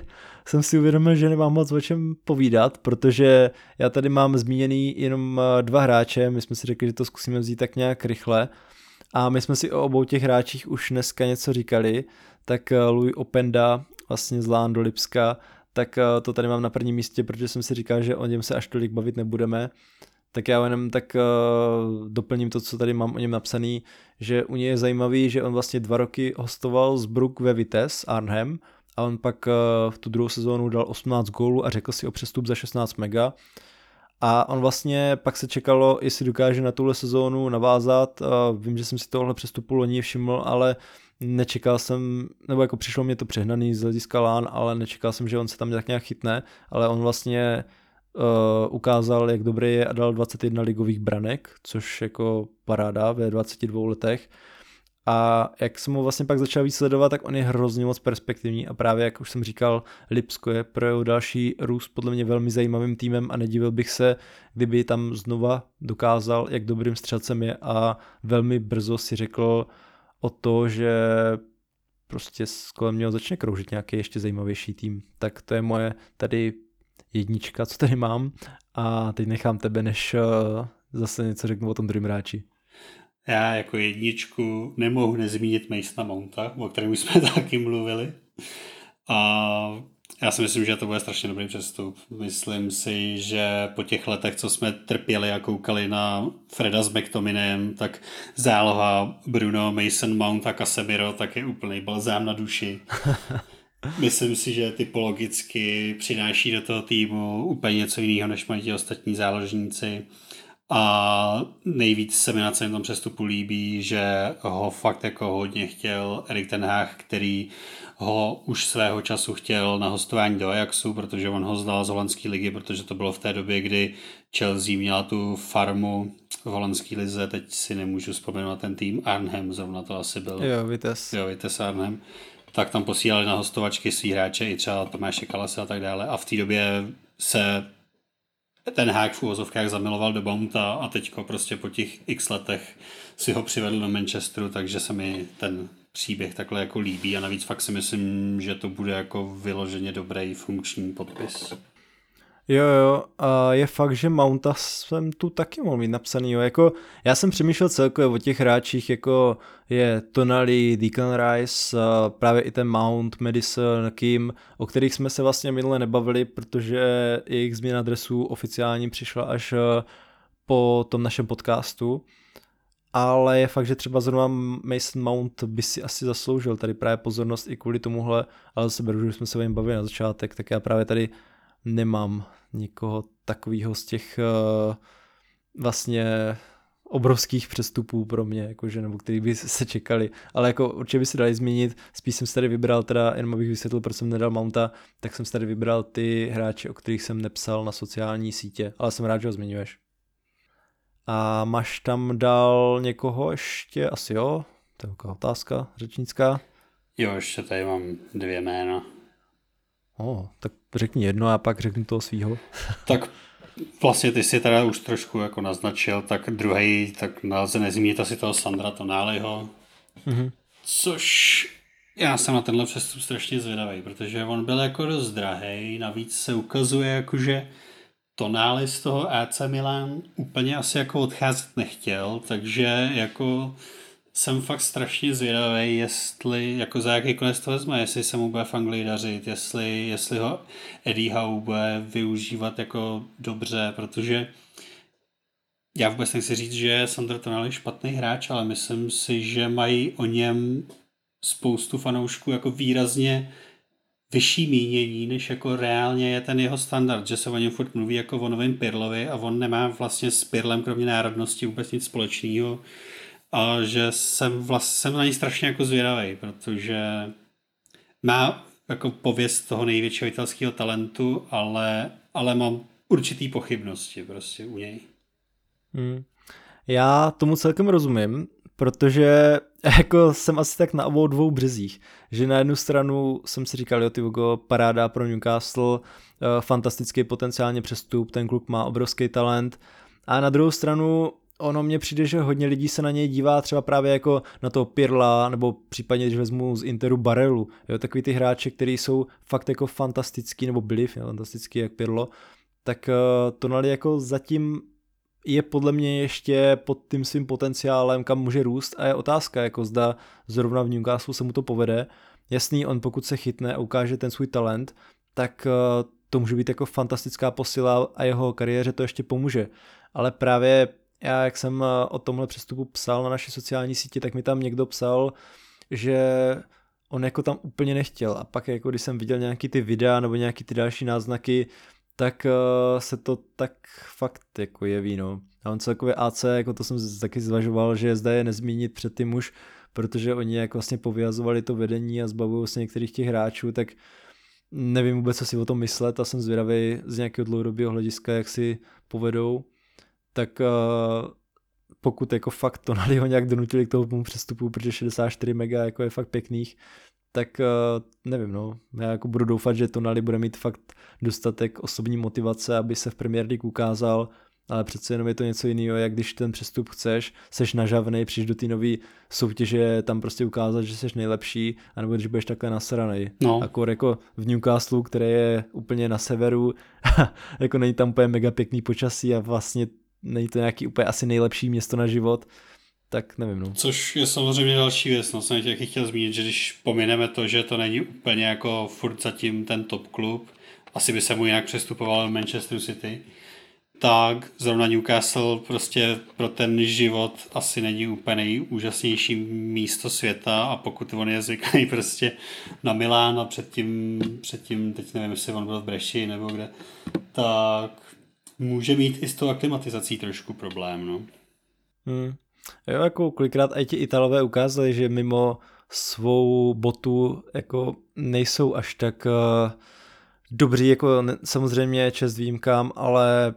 jsem si uvědomil, že nemám moc o čem povídat, protože já tady mám zmíněný jenom eh, dva hráče, my jsme si řekli, že to zkusíme vzít tak nějak rychle. A my jsme si o obou těch hráčích už dneska něco říkali, tak eh, Louis Openda vlastně z Lán do Lipska, tak eh, to tady mám na prvním místě, protože jsem si říkal, že o něm se až tolik bavit nebudeme, tak já jenom tak uh, doplním to, co tady mám o něm napsaný, že u něj je zajímavý, že on vlastně dva roky hostoval z Brook ve Vitesse Arnhem a on pak uh, v tu druhou sezónu dal 18 gólů a řekl si o přestup za 16 mega. A on vlastně pak se čekalo, jestli dokáže na tuhle sezónu navázat. Vím, že jsem si tohle přestupu loni všiml, ale nečekal jsem, nebo jako přišlo mě to přehnaný z hlediska lán, ale nečekal jsem, že on se tam tak nějak chytne, ale on vlastně uh, ukázal, jak dobrý je a dal 21 ligových branek, což jako paráda ve 22 letech a jak jsem ho vlastně pak začal víc sledovat, tak on je hrozně moc perspektivní a právě jak už jsem říkal, Lipsko je pro jeho další růst podle mě velmi zajímavým týmem a nedivil bych se, kdyby tam znova dokázal, jak dobrým střelcem je a velmi brzo si řekl o to, že prostě kolem něho začne kroužit nějaký ještě zajímavější tým. Tak to je moje tady jednička, co tady mám a teď nechám tebe, než eh, zase něco řeknu o tom druhém hráči. Já jako jedničku nemohu nezmínit Masona Mounta, o kterém už jsme taky mluvili. A já si myslím, že to bude strašně dobrý přestup. Myslím si, že po těch letech, co jsme trpěli a koukali na Freda s McTominem, tak záloha Bruno, Mason Mount a Casemiro tak je úplný balzám na duši. Myslím si, že typologicky přináší do toho týmu úplně něco jiného, než mají ti ostatní záložníci A nejvíc se mi na celém tom přestupu líbí, že ho fakt jako hodně chtěl Erik Ten Hag, který ho už svého času chtěl na hostování do Ajaxu, protože on ho znal z holandské ligy, protože to bylo v té době, kdy Chelsea měla tu farmu v holandské lize, teď si nemůžu vzpomenout ten tým, Arnhem zrovna to asi byl. Jo, Vitesse. Jo, Vitesse Arnhem. Tak tam posílali na hostovačky svý hráče, i třeba Tomáše Kalase a tak dále. A v té době se ten hák v úvozovkách zamiloval do Bounta a teďko prostě po těch x letech si ho přivedl do Manchesteru, takže se mi ten příběh takhle jako líbí a navíc fakt si myslím, že to bude jako vyloženě dobrý funkční podpis. Jo, jo, a je fakt, že Mounta jsem tu taky mohl mít napsaný, jo. Jako, já jsem přemýšlel celkově o těch hráčích, jako je Tonali, Deacon Rice, právě i ten Mount, Madison, Kim, o kterých jsme se vlastně minule nebavili, protože jejich změna adresů oficiálně přišla až eh, po tom našem podcastu. Ale je fakt, že třeba zrovna Mason Mount by si asi zasloužil tady právě pozornost i kvůli tomuhle, ale zase beru, že jsme se o něm bavili na začátek, tak já právě tady nemám nikoho takového z těch uh, vlastně obrovských přestupů pro mě, jakože, nebo který by se čekali, ale jako určitě by se dali změnit, spíš jsem si tady vybral teda, jenom abych vysvětlil, proč jsem nedal Mounta, tak jsem si tady vybral ty hráče, o kterých jsem nepsal na sociální sítě, ale jsem rád, že ho zmiňuješ. A máš tam dal někoho ještě? Asi jo? To je otázka řečnická. Jo, ještě tady mám dvě jména. O, tak řekni jedno a pak řeknu toho svýho. tak vlastně ty si teda už trošku jako naznačil, tak druhý, tak nelze nezmínit asi toho Sandra Tonáliho, mm-hmm. což já jsem na tenhle přestup strašně zvědavý, protože on byl jako dost drahý, navíc se ukazuje jako, že Tonáli z toho AC Milan úplně asi jako odcházet nechtěl, takže jako jsem fakt strašně zvědavý, jestli, jako za jaký konec to vezme, jestli se mu bude v Anglii dařit, jestli, jestli ho Eddie Howe bude využívat jako dobře, protože já vůbec nechci říct, že Sandro Tonali je špatný hráč, ale myslím si, že mají o něm spoustu fanoušků jako výrazně vyšší mínění, než jako reálně je ten jeho standard, že se o něm furt mluví jako o novém Pirlovi a on nemá vlastně s Pirlem kromě národnosti vůbec nic společného a že jsem, vlastně, jsem na něj strašně jako zvědavý, protože má jako pověst toho největšího italského talentu, ale, ale mám určitý pochybnosti prostě u něj. Hmm. Já tomu celkem rozumím, protože jako jsem asi tak na obou dvou březích, že na jednu stranu jsem si říkal, jo, ty Vogo, paráda pro Newcastle, eh, fantastický potenciálně přestup, ten kluk má obrovský talent, a na druhou stranu ono mně přijde, že hodně lidí se na něj dívá třeba právě jako na toho Pirla, nebo případně, když vezmu z Interu Barelu, jo, takový ty hráče, kteří jsou fakt jako fantastický, nebo byli fantastický jak Pirlo, tak uh, Tonali jako zatím je podle mě ještě pod tím svým potenciálem, kam může růst a je otázka, jako zda zrovna v Newcastle se mu to povede. Jasný, on pokud se chytne a ukáže ten svůj talent, tak uh, to může být jako fantastická posila a jeho kariéře to ještě pomůže. Ale právě já, jak jsem eh, o tomhle přestupu psal na naší sociální síti, tak mi tam někdo psal, že on jako tam úplně nechtěl a pak jako když jsem viděl nějaký ty videa nebo nějaký ty další náznaky, tak uh, se to tak fakt jako jeví, no. A on celkově AC, jako to jsem taky zvažoval, že zda je nezmínit před tím už, protože oni jak vlastně povyjazovali to vedení a zbavují se některých těch hráčů, tak nevím vůbec, co si o tom myslet a jsem zvědavý z nějakého dlouhodobého hlediska, jak si povedou tak uh, pokud jako fakt to ho nějak donutili k tomu přestupu, protože 64 mega jako je fakt pěkných, tak uh, nevím, no. Já jako budu doufat, že Tonali bude mít fakt dostatek osobní motivace, aby se v Premier League ukázal, ale přece jenom je to něco jiného, jak když ten přestup chceš, seš nažavnej, přijdeš do té nové soutěže, tam prostě ukázat, že jsi nejlepší, anebo když budeš takhle nasranej. No. Akor jako v Newcastle, které je úplně na severu, jako není tam úplně mega pěkný počasí a vlastně není to nějaký úplně asi nejlepší město na život, tak nevím. No. Což je samozřejmě další věc, no jsem tě chtěl zmínit, že když pomineme to, že to není úplně jako furt zatím ten top klub, asi by se mu jinak přestupoval Manchester City, tak zrovna Newcastle prostě pro ten život asi není úplně nejúžasnější místo světa a pokud on je zvyklý prostě na Milán a předtím, předtím teď nevím, jestli on byl v Breši nebo kde, tak Může mít i s tou aklimatizací trošku problém, no. Hmm. Jo, jako kolikrát i ti Italové ukázali, že mimo svou botu jako nejsou až tak uh, dobří, jako ne, samozřejmě čest výjimkám, ale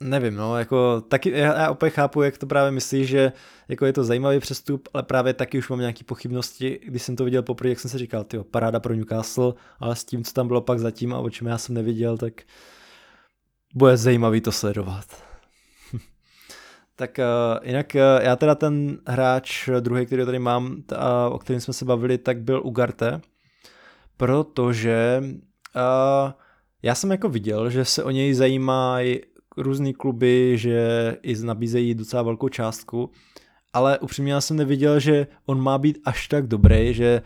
nevím, no, jako taky, já, já opět chápu, jak to právě myslíš, že jako je to zajímavý přestup, ale právě taky už mám nějaké pochybnosti, když jsem to viděl poprvé, jak jsem si říkal, tyjo, paráda pro Newcastle, ale s tím, co tam bylo pak zatím a o čem já jsem neviděl, tak bude zajímavý to sledovat. tak uh, jinak uh, já teda ten hráč druhý, který tady mám, ta, o kterém jsme se bavili, tak byl Ugarte, protože uh, já jsem jako viděl, že se o něj zajímají různý kluby, že i nabízejí docela velkou částku, ale upřímně já jsem neviděl, že on má být až tak dobrý, že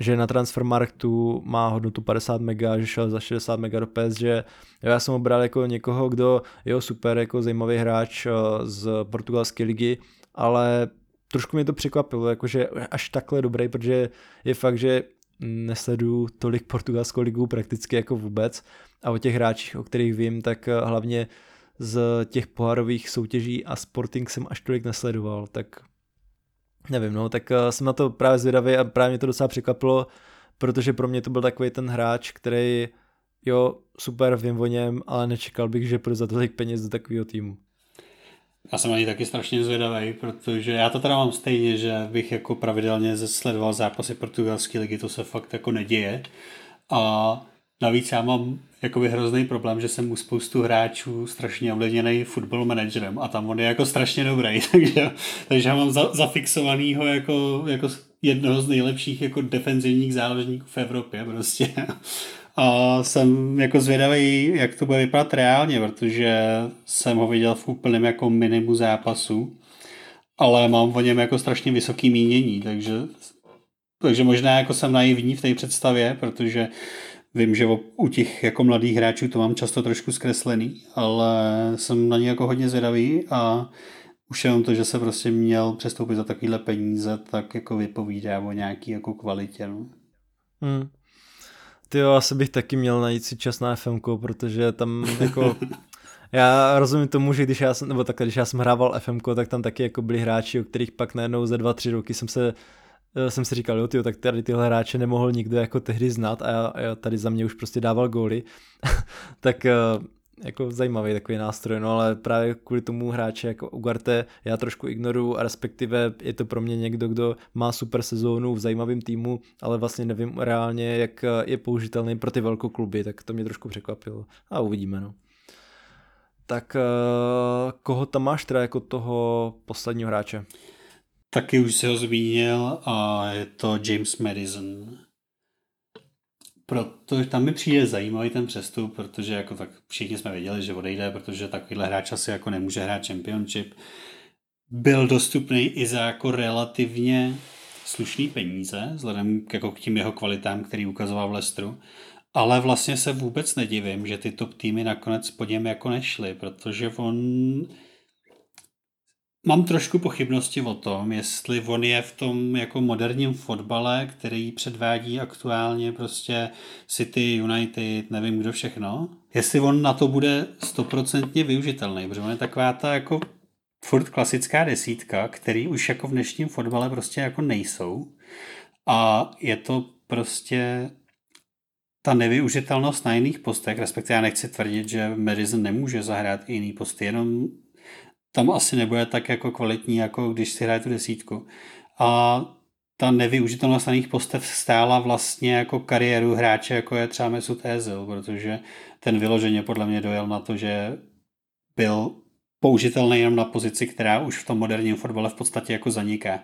že na Transfermarktu má hodnotu 50 mega, že šel za 60 mega do PS, že já jsem ho bral jako někoho, kdo je super, jako zajímavý hráč eh, z portugalské ligy, ale trošku mě to překvapilo, jakože až takhle dobrý, protože je fakt, že nesleduju tolik portugalskou ligu prakticky jako vůbec a o těch hráčích, o kterých vím, tak eh, hlavně z těch pohárových soutěží a Sporting jsem až tolik nesledoval, tak nevím, no, tak uh, jsem na to právě zvědavý a právě mě to docela překvapilo, protože pro mě to byl takový ten hráč, který, jo, super, vím o něm, ale nečekal bych, že půjde za tolik peněz do takového týmu. Já jsem ani taky strašně zvědavý, protože já to teda mám stejně, že bych jako pravidelně sledoval zápasy portugalské ligy, to se fakt jako neděje. A navíc já mám jakoby hrozný problém, že jsem u spoustu hráčů strašně ovlivněný football managerem a tam on je jako strašně dobrý, takže, takže já mám za, zafixovanýho jako, jako jednoho z nejlepších jako defenzivních záložníků v Evropě prostě. A jsem jako zvědavý, jak to bude vypadat reálně, protože jsem ho viděl v úplném jako minimu zápasu, ale mám o něm jako strašně vysoký mínění, takže, takže možná jako jsem naivní v té představě, protože Vím, že u těch jako mladých hráčů to mám často trošku zkreslený, ale jsem na ně jako hodně zvědavý a už jenom to, že se prostě měl přestoupit za takovýhle peníze, tak jako vypovídá o nějaký jako kvalitě. No. Hmm. Ty jo, asi bych taky měl najít si čas na FMK, protože tam jako já rozumím tomu, že když já jsem, nebo tak, když já jsem hrával FMK, tak tam taky jako byli hráči, o kterých pak najednou za dva, tři roky jsem se jsem si říkal, jo, tyjo, tak tady tyhle hráče nemohl nikdo jako tehdy znát a já, já tady za mě už prostě dával góly, tak eh, jako zajímavý takový nástroj, no ale právě kvůli tomu hráče jako Ugarte já trošku ignoruju a respektive je to pro mě někdo, kdo má super sezónu v zajímavém týmu, ale vlastně nevím reálně, jak eh, je použitelný pro ty velké kluby, tak to mě trošku překvapilo a uvidíme, no. Tak koho tam máš teda jako toho posledního hráče? Taky už se ho zmínil a je to James Madison. Proto tam mi přijde zajímavý ten přestup, protože jako tak všichni jsme věděli, že odejde, protože takovýhle hráč asi jako nemůže hrát Championship. Byl dostupný i za jako relativně slušný peníze, vzhledem k, jako k tím jeho kvalitám, který ukazoval v Lestru. Ale vlastně se vůbec nedivím, že ty top týmy nakonec po něm jako nešly, protože on Mám trošku pochybnosti o tom, jestli on je v tom jako moderním fotbale, který předvádí aktuálně prostě City, United, nevím kdo všechno, jestli on na to bude stoprocentně využitelný, protože on je taková ta jako furt klasická desítka, který už jako v dnešním fotbale prostě jako nejsou. A je to prostě ta nevyužitelnost na jiných postech, respektive já nechci tvrdit, že Madison nemůže zahrát i jiný posty, jenom tam asi nebude tak jako kvalitní, jako když si hraje tu desítku. A ta nevyužitelnost daných postev stála vlastně jako kariéru hráče, jako je třeba Mesut Ezil, protože ten vyloženě podle mě dojel na to, že byl použitelný jenom na pozici, která už v tom moderním fotbale v podstatě jako zaniká.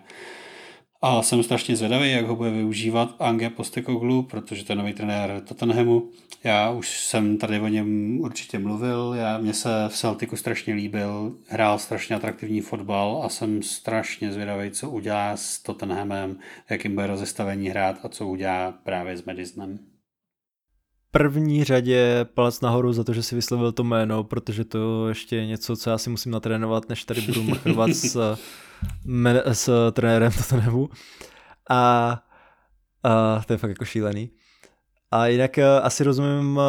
A jsem strašně zvědavý, jak ho bude využívat Ange Postekoglu, protože to je nový trenér Tottenhamu. Já už jsem tady o něm určitě mluvil, já, mě se v Celticu strašně líbil, hrál strašně atraktivní fotbal a jsem strašně zvědavý, co udělá s Tottenhamem, jakým bude rozestavení hrát a co udělá právě s Madisonem první řadě palec nahoru za to, že si vyslovil to jméno, protože to ještě je něco, co já si musím natrénovat, než tady budu machrovat s, s trenérem Tottenhamu. A, a to je fakt jako šílený. A jinak uh, asi rozumím uh,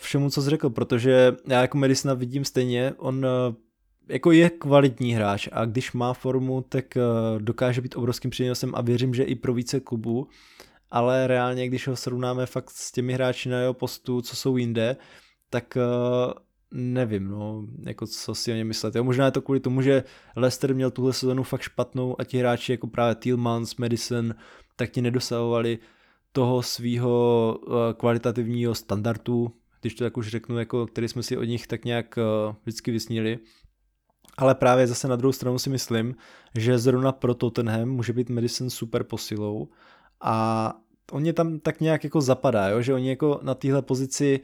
všemu, co jsi řekl, protože já jako Medicina vidím stejně, on uh, jako je kvalitní hráč a když má formu, tak dokáže být obrovským přínosem a věřím, že i pro více klubů, ale reálně, když ho srovnáme fakt s těmi hráči na jeho postu, co jsou jinde, tak uh, nevím, no, jako co si o něm myslet. Jo, možná je to kvůli tomu, že Leicester měl tuhle sezonu fakt špatnou a ti hráči jako právě Tillmans, Madison, tak ti nedosahovali toho svého uh, kvalitativního standardu, když to tak už řeknu, jako, který jsme si od nich tak nějak uh, vždycky vysnili. Ale právě zase na druhou stranu si myslím, že zrovna pro Tottenham může být Madison super posilou a on je tam tak nějak jako zapadá, jo? že oni jako na téhle pozici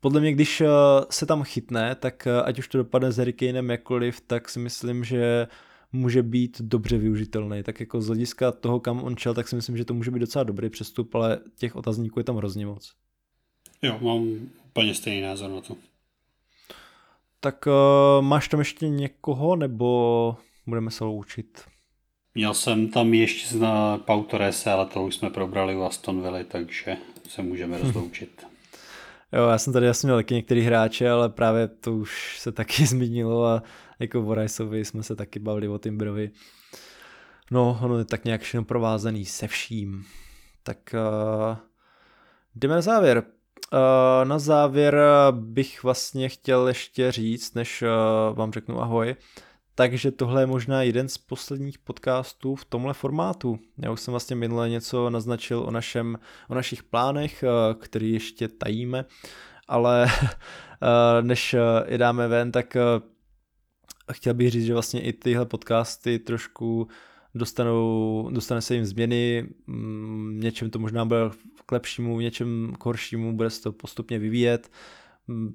podle mě, když eh, se tam chytne, tak eh, ať už to dopadne s Hurricanem jakkoliv, tak si myslím, že může být dobře využitelný. Tak jako z hlediska toho, kam on čel, tak si myslím, že to může být docela dobrý přestup, ale těch otazníků je tam hrozně moc. Jo, mám úplně stejný názor na to. Tak uh, máš tam ještě někoho, nebo budeme se loučit? Měl jsem tam ještě na Pau Torrese, ale to už jsme probrali u Aston Villa, takže se můžeme rozloučit. Jo, já jsem tady jasně měl taky některý hráče, ale právě to už se taky zmínilo a jako o Riceovi jsme se taky bavili o Timbrovi. No, ono je tak nějak všechno provázaný se vším. Tak uh, jdeme na závěr. Uh, na závěr bych vlastně chtěl ještě říct, než uh, vám řeknu ahoj, takže tohle je možná jeden z posledních podcastů v tomhle formátu. Já už jsem vlastně minule něco naznačil o, našem, o našich plánech, eh, který ještě tajíme, ale eh, než eh, je dáme ven, tak chtěl bych říct, že vlastně i tyhle podcasty trošku dostanou, dostane se jim změny, mm, něčem to možná bude k lepšímu, něčem k horšímu, bude se to postupně vyvíjet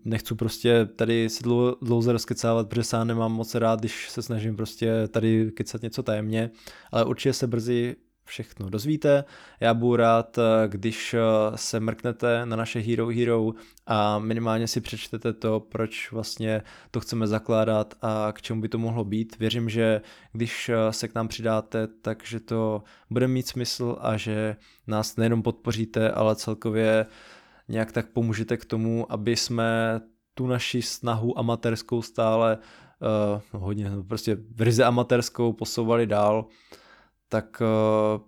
nechci prostě tady si dlouze rozkecávat, protože sám nemám moc rád, když se snažím prostě tady kecat něco tajemně, ale určitě se brzy všechno dozvíte. Já budu rád, když se mrknete na naše Hero Hero a minimálně si přečtete to, proč vlastně to chceme zakládat a k čemu by to mohlo být. Věřím, že když se k nám přidáte, takže to bude mít smysl a že nás nejenom podpoříte, ale celkově nějak tak pomůžete k tomu, aby jsme tu naši snahu amatérskou stále uh, hodně, prostě v ryze amatérskou posouvali dál, tak uh,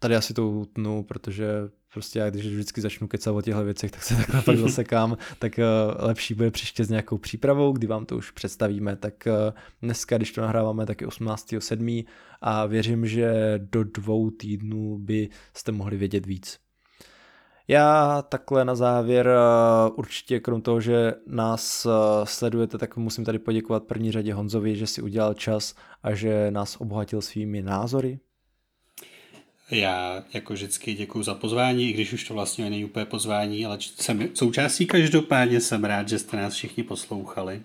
tady asi to utnu, protože prostě já když vždycky začnu kecat o těchto věcech, tak se takhle pak zasekám, tak uh, lepší bude příště s nějakou přípravou, kdy vám to už představíme, tak uh, dneska, když to nahráváme, tak je 18.7. a věřím, že do dvou týdnů by jste mohli vědět víc. Já takhle na závěr eh, určitě krom toho, že nás eh, sledujete, tak musím tady poděkovat první řadě Honzovi, že si udělal čas a že nás obohatil svými názory. Já jako vždycky děkuji za pozvání, i když už to vlastně není úplně pozvání, ale jsem součástí každopádně jsem rád, že jste nás všichni poslouchali.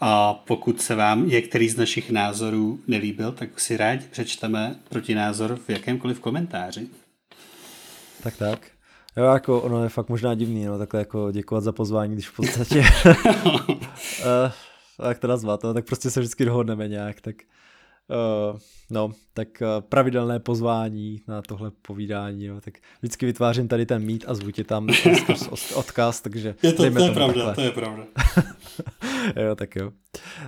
A pokud se vám některý z našich názorů nelíbil, tak si rádi přečteme protinázor v jakémkoliv komentáři. Tak tak. Jo, jako ono je fakt možná divný, no, takhle jako děkovat za pozvání, když v podstatě, uh, jak to nazvat, no, tak prostě se vždycky dohodneme nějak, tak uh, no, tak uh, pravidelné pozvání na tohle povídání, no, tak vždycky vytvářím tady ten mít a zvu tě tam odkaz, takže je to, to je pravda, takhle. to je pravda. jo, tak jo.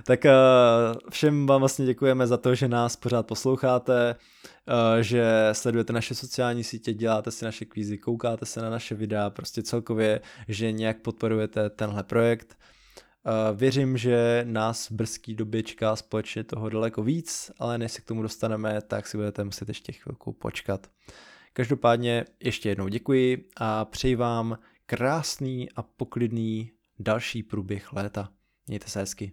Tak uh, všem vám vlastně děkujeme za to, že nás pořád posloucháte, uh, že sledujete naše sociální sítě, děláte si naše kvízy, koukáte se na naše videa, prostě celkově, že nějak podporujete tenhle projekt. Uh, věřím, že nás v brzký době čeká společně toho daleko víc, ale než se k tomu dostaneme, tak si budete muset ještě chvilku počkat. Každopádně ještě jednou děkuji a přeji vám krásný a poklidný další průběh léta. Mějte se hezky.